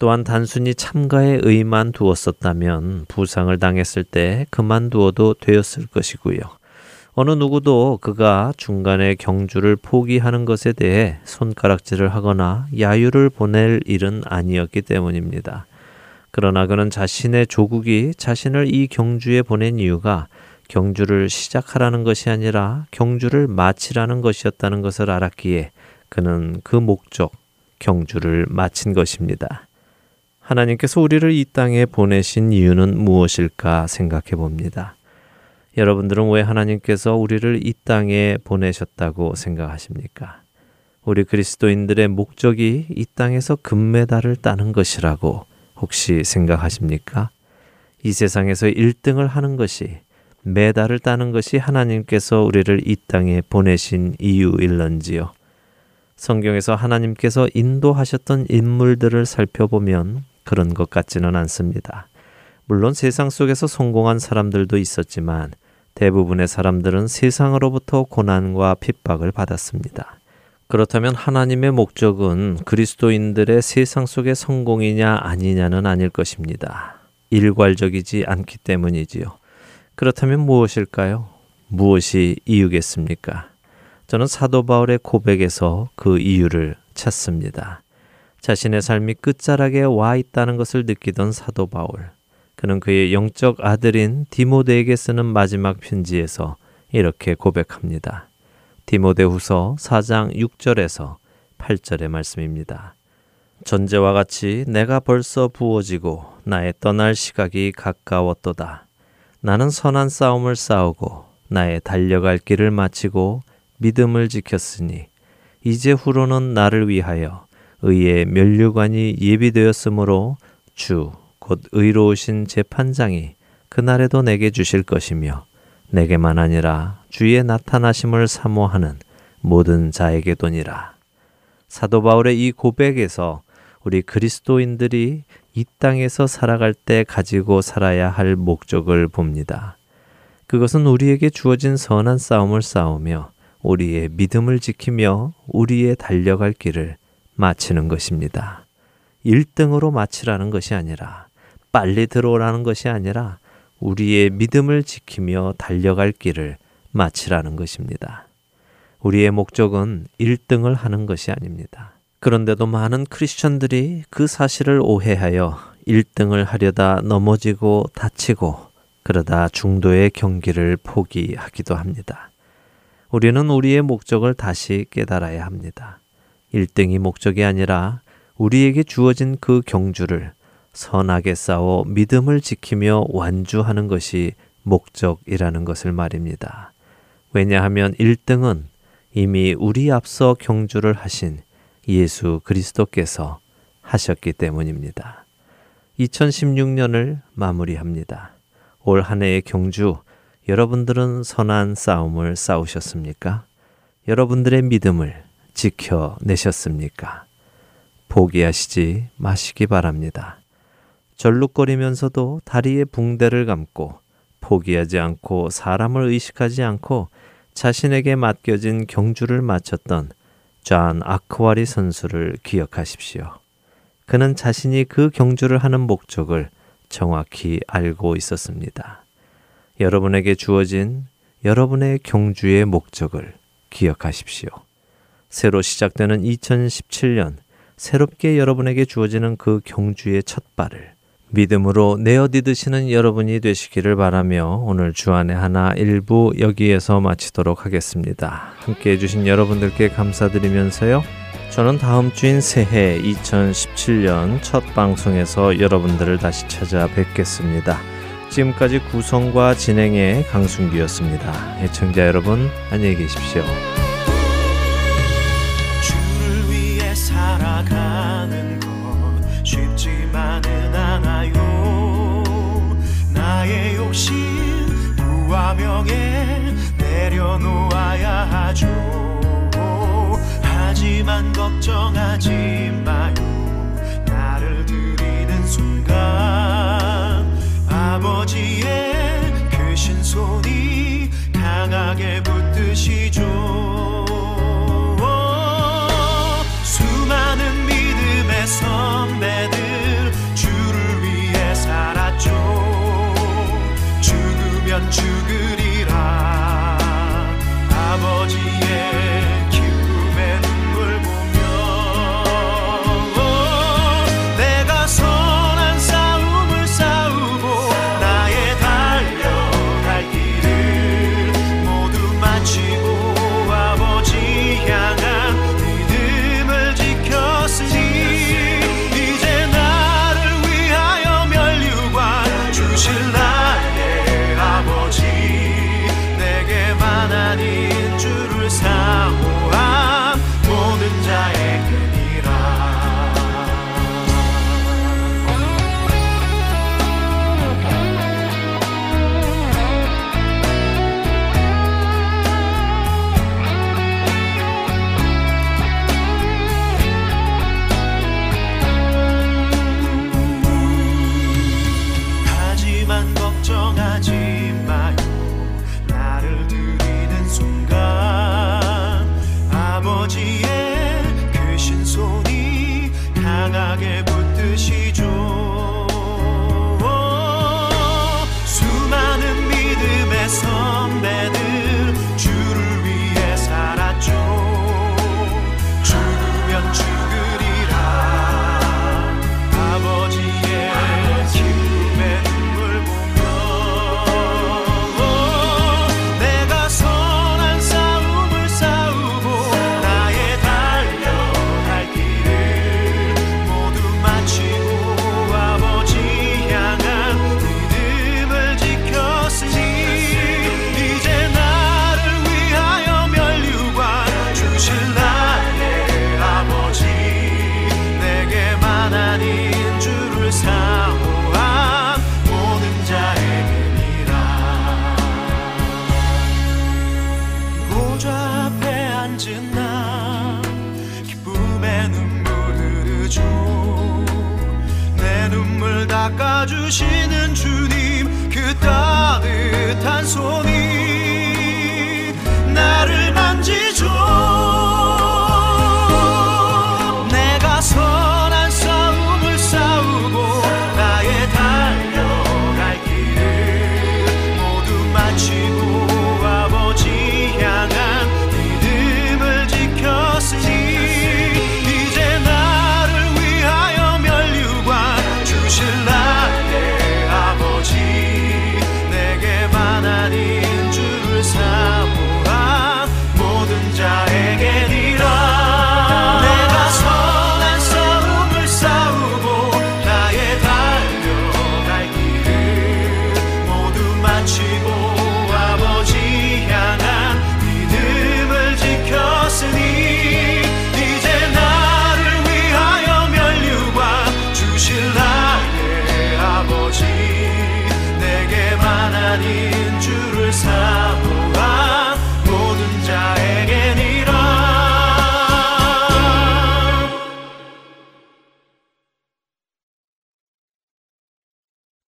또한 단순히 참가에 의만 두었었다면 부상을 당했을 때 그만두어도 되었을 것이고요. 어느 누구도 그가 중간에 경주를 포기하는 것에 대해 손가락질을 하거나 야유를 보낼 일은 아니었기 때문입니다. 그러나 그는 자신의 조국이 자신을 이 경주에 보낸 이유가 경주를 시작하라는 것이 아니라 경주를 마치라는 것이었다는 것을 알았기에 그는 그 목적, 경주를 마친 것입니다. 하나님께서 우리를 이 땅에 보내신 이유는 무엇일까 생각해 봅니다. 여러분들은 왜 하나님께서 우리를 이 땅에 보내셨다고 생각하십니까? 우리 그리스도인들의 목적이 이 땅에서 금메달을 따는 것이라고 혹시 생각하십니까? 이 세상에서 1등을 하는 것이 메달을 따는 것이 하나님께서 우리를 이 땅에 보내신 이유일런지요. 성경에서 하나님께서 인도하셨던 인물들을 살펴보면 그런 것 같지는 않습니다. 물론 세상 속에서 성공한 사람들도 있었지만 대부분의 사람들은 세상으로부터 고난과 핍박을 받았습니다. 그렇다면 하나님의 목적은 그리스도인들의 세상 속의 성공이냐 아니냐는 아닐 것입니다. 일괄적이지 않기 때문이지요. 그렇다면 무엇일까요? 무엇이 이유겠습니까? 저는 사도 바울의 고백에서 그 이유를 찾습니다. 자신의 삶이 끝자락에 와 있다는 것을 느끼던 사도 바울. 그는 그의 영적 아들인 디모데에게 쓰는 마지막 편지에서 이렇게 고백합니다. 디모데후서 4장 6절에서 8절의 말씀입니다. 전제와 같이 내가 벌써 부어지고 나의 떠날 시각이 가까웠도다. 나는 선한 싸움을 싸우고 나의 달려갈 길을 마치고 믿음을 지켰으니 이제 후로는 나를 위하여 의의 면류관이 예비되었으므로 주 곧 의로우신 재판장이 그날에도 내게 주실 것이며 내게만 아니라 주의 나타나심을 사모하는 모든 자에게도니라. 사도 바울의 이 고백에서 우리 그리스도인들이 이 땅에서 살아갈 때 가지고 살아야 할 목적을 봅니다. 그것은 우리에게 주어진 선한 싸움을 싸우며 우리의 믿음을 지키며 우리의 달려갈 길을 마치는 것입니다. 1등으로 마치라는 것이 아니라 빨리 들어오라는 것이 아니라 우리의 믿음을 지키며 달려갈 길을 마치라는 것입니다. 우리의 목적은 1등을 하는 것이 아닙니다. 그런데도 많은 크리스천들이 그 사실을 오해하여 1등을 하려다 넘어지고 다치고 그러다 중도의 경기를 포기하기도 합니다. 우리는 우리의 목적을 다시 깨달아야 합니다. 1등이 목적이 아니라 우리에게 주어진 그 경주를 선하게 싸워 믿음을 지키며 완주하는 것이 목적이라는 것을 말입니다. 왜냐하면 1등은 이미 우리 앞서 경주를 하신 예수 그리스도께서 하셨기 때문입니다. 2016년을 마무리합니다. 올 한 해의 경주, 여러분들은 선한 싸움을 싸우셨습니까? 여러분들의 믿음을 지켜내셨습니까? 포기하시지 마시기 바랍니다. 절룩거리면서도 다리에 붕대를 감고 포기하지 않고 사람을 의식하지 않고 자신에게 맡겨진 경주를 마쳤던 존 아크와리 선수를 기억하십시오. 그는 자신이 그 경주를 하는 목적을 정확히 알고 있었습니다. 여러분에게 주어진 여러분의 경주의 목적을 기억하십시오. 새로 시작되는 2017년, 새롭게 여러분에게 주어지는 그 경주의 첫 발을 믿음으로 내어 디드시는 여러분이 되시기를 바라며 오늘 주안의 하나 일부 여기에서 마치도록 하겠습니다. 함께 해주신 여러분들께 감사드리면서요. 저는 다음 주인 새해 2017년 첫 방송에서 여러분들을 다시 찾아뵙겠습니다. 지금까지 구성과 진행의 강순기였습니다. 애청자 여러분 안녕히 계십시오. 나의 욕심 부와 명예 내려놓아야 하죠. 하지만 걱정하지 마요. 나를 드리는 순간 아버지의 크신 손이 강하게 붙드시죠. 수많은 믿음의 선배들 주를 위해 살았죠 죽으리라. 아버지의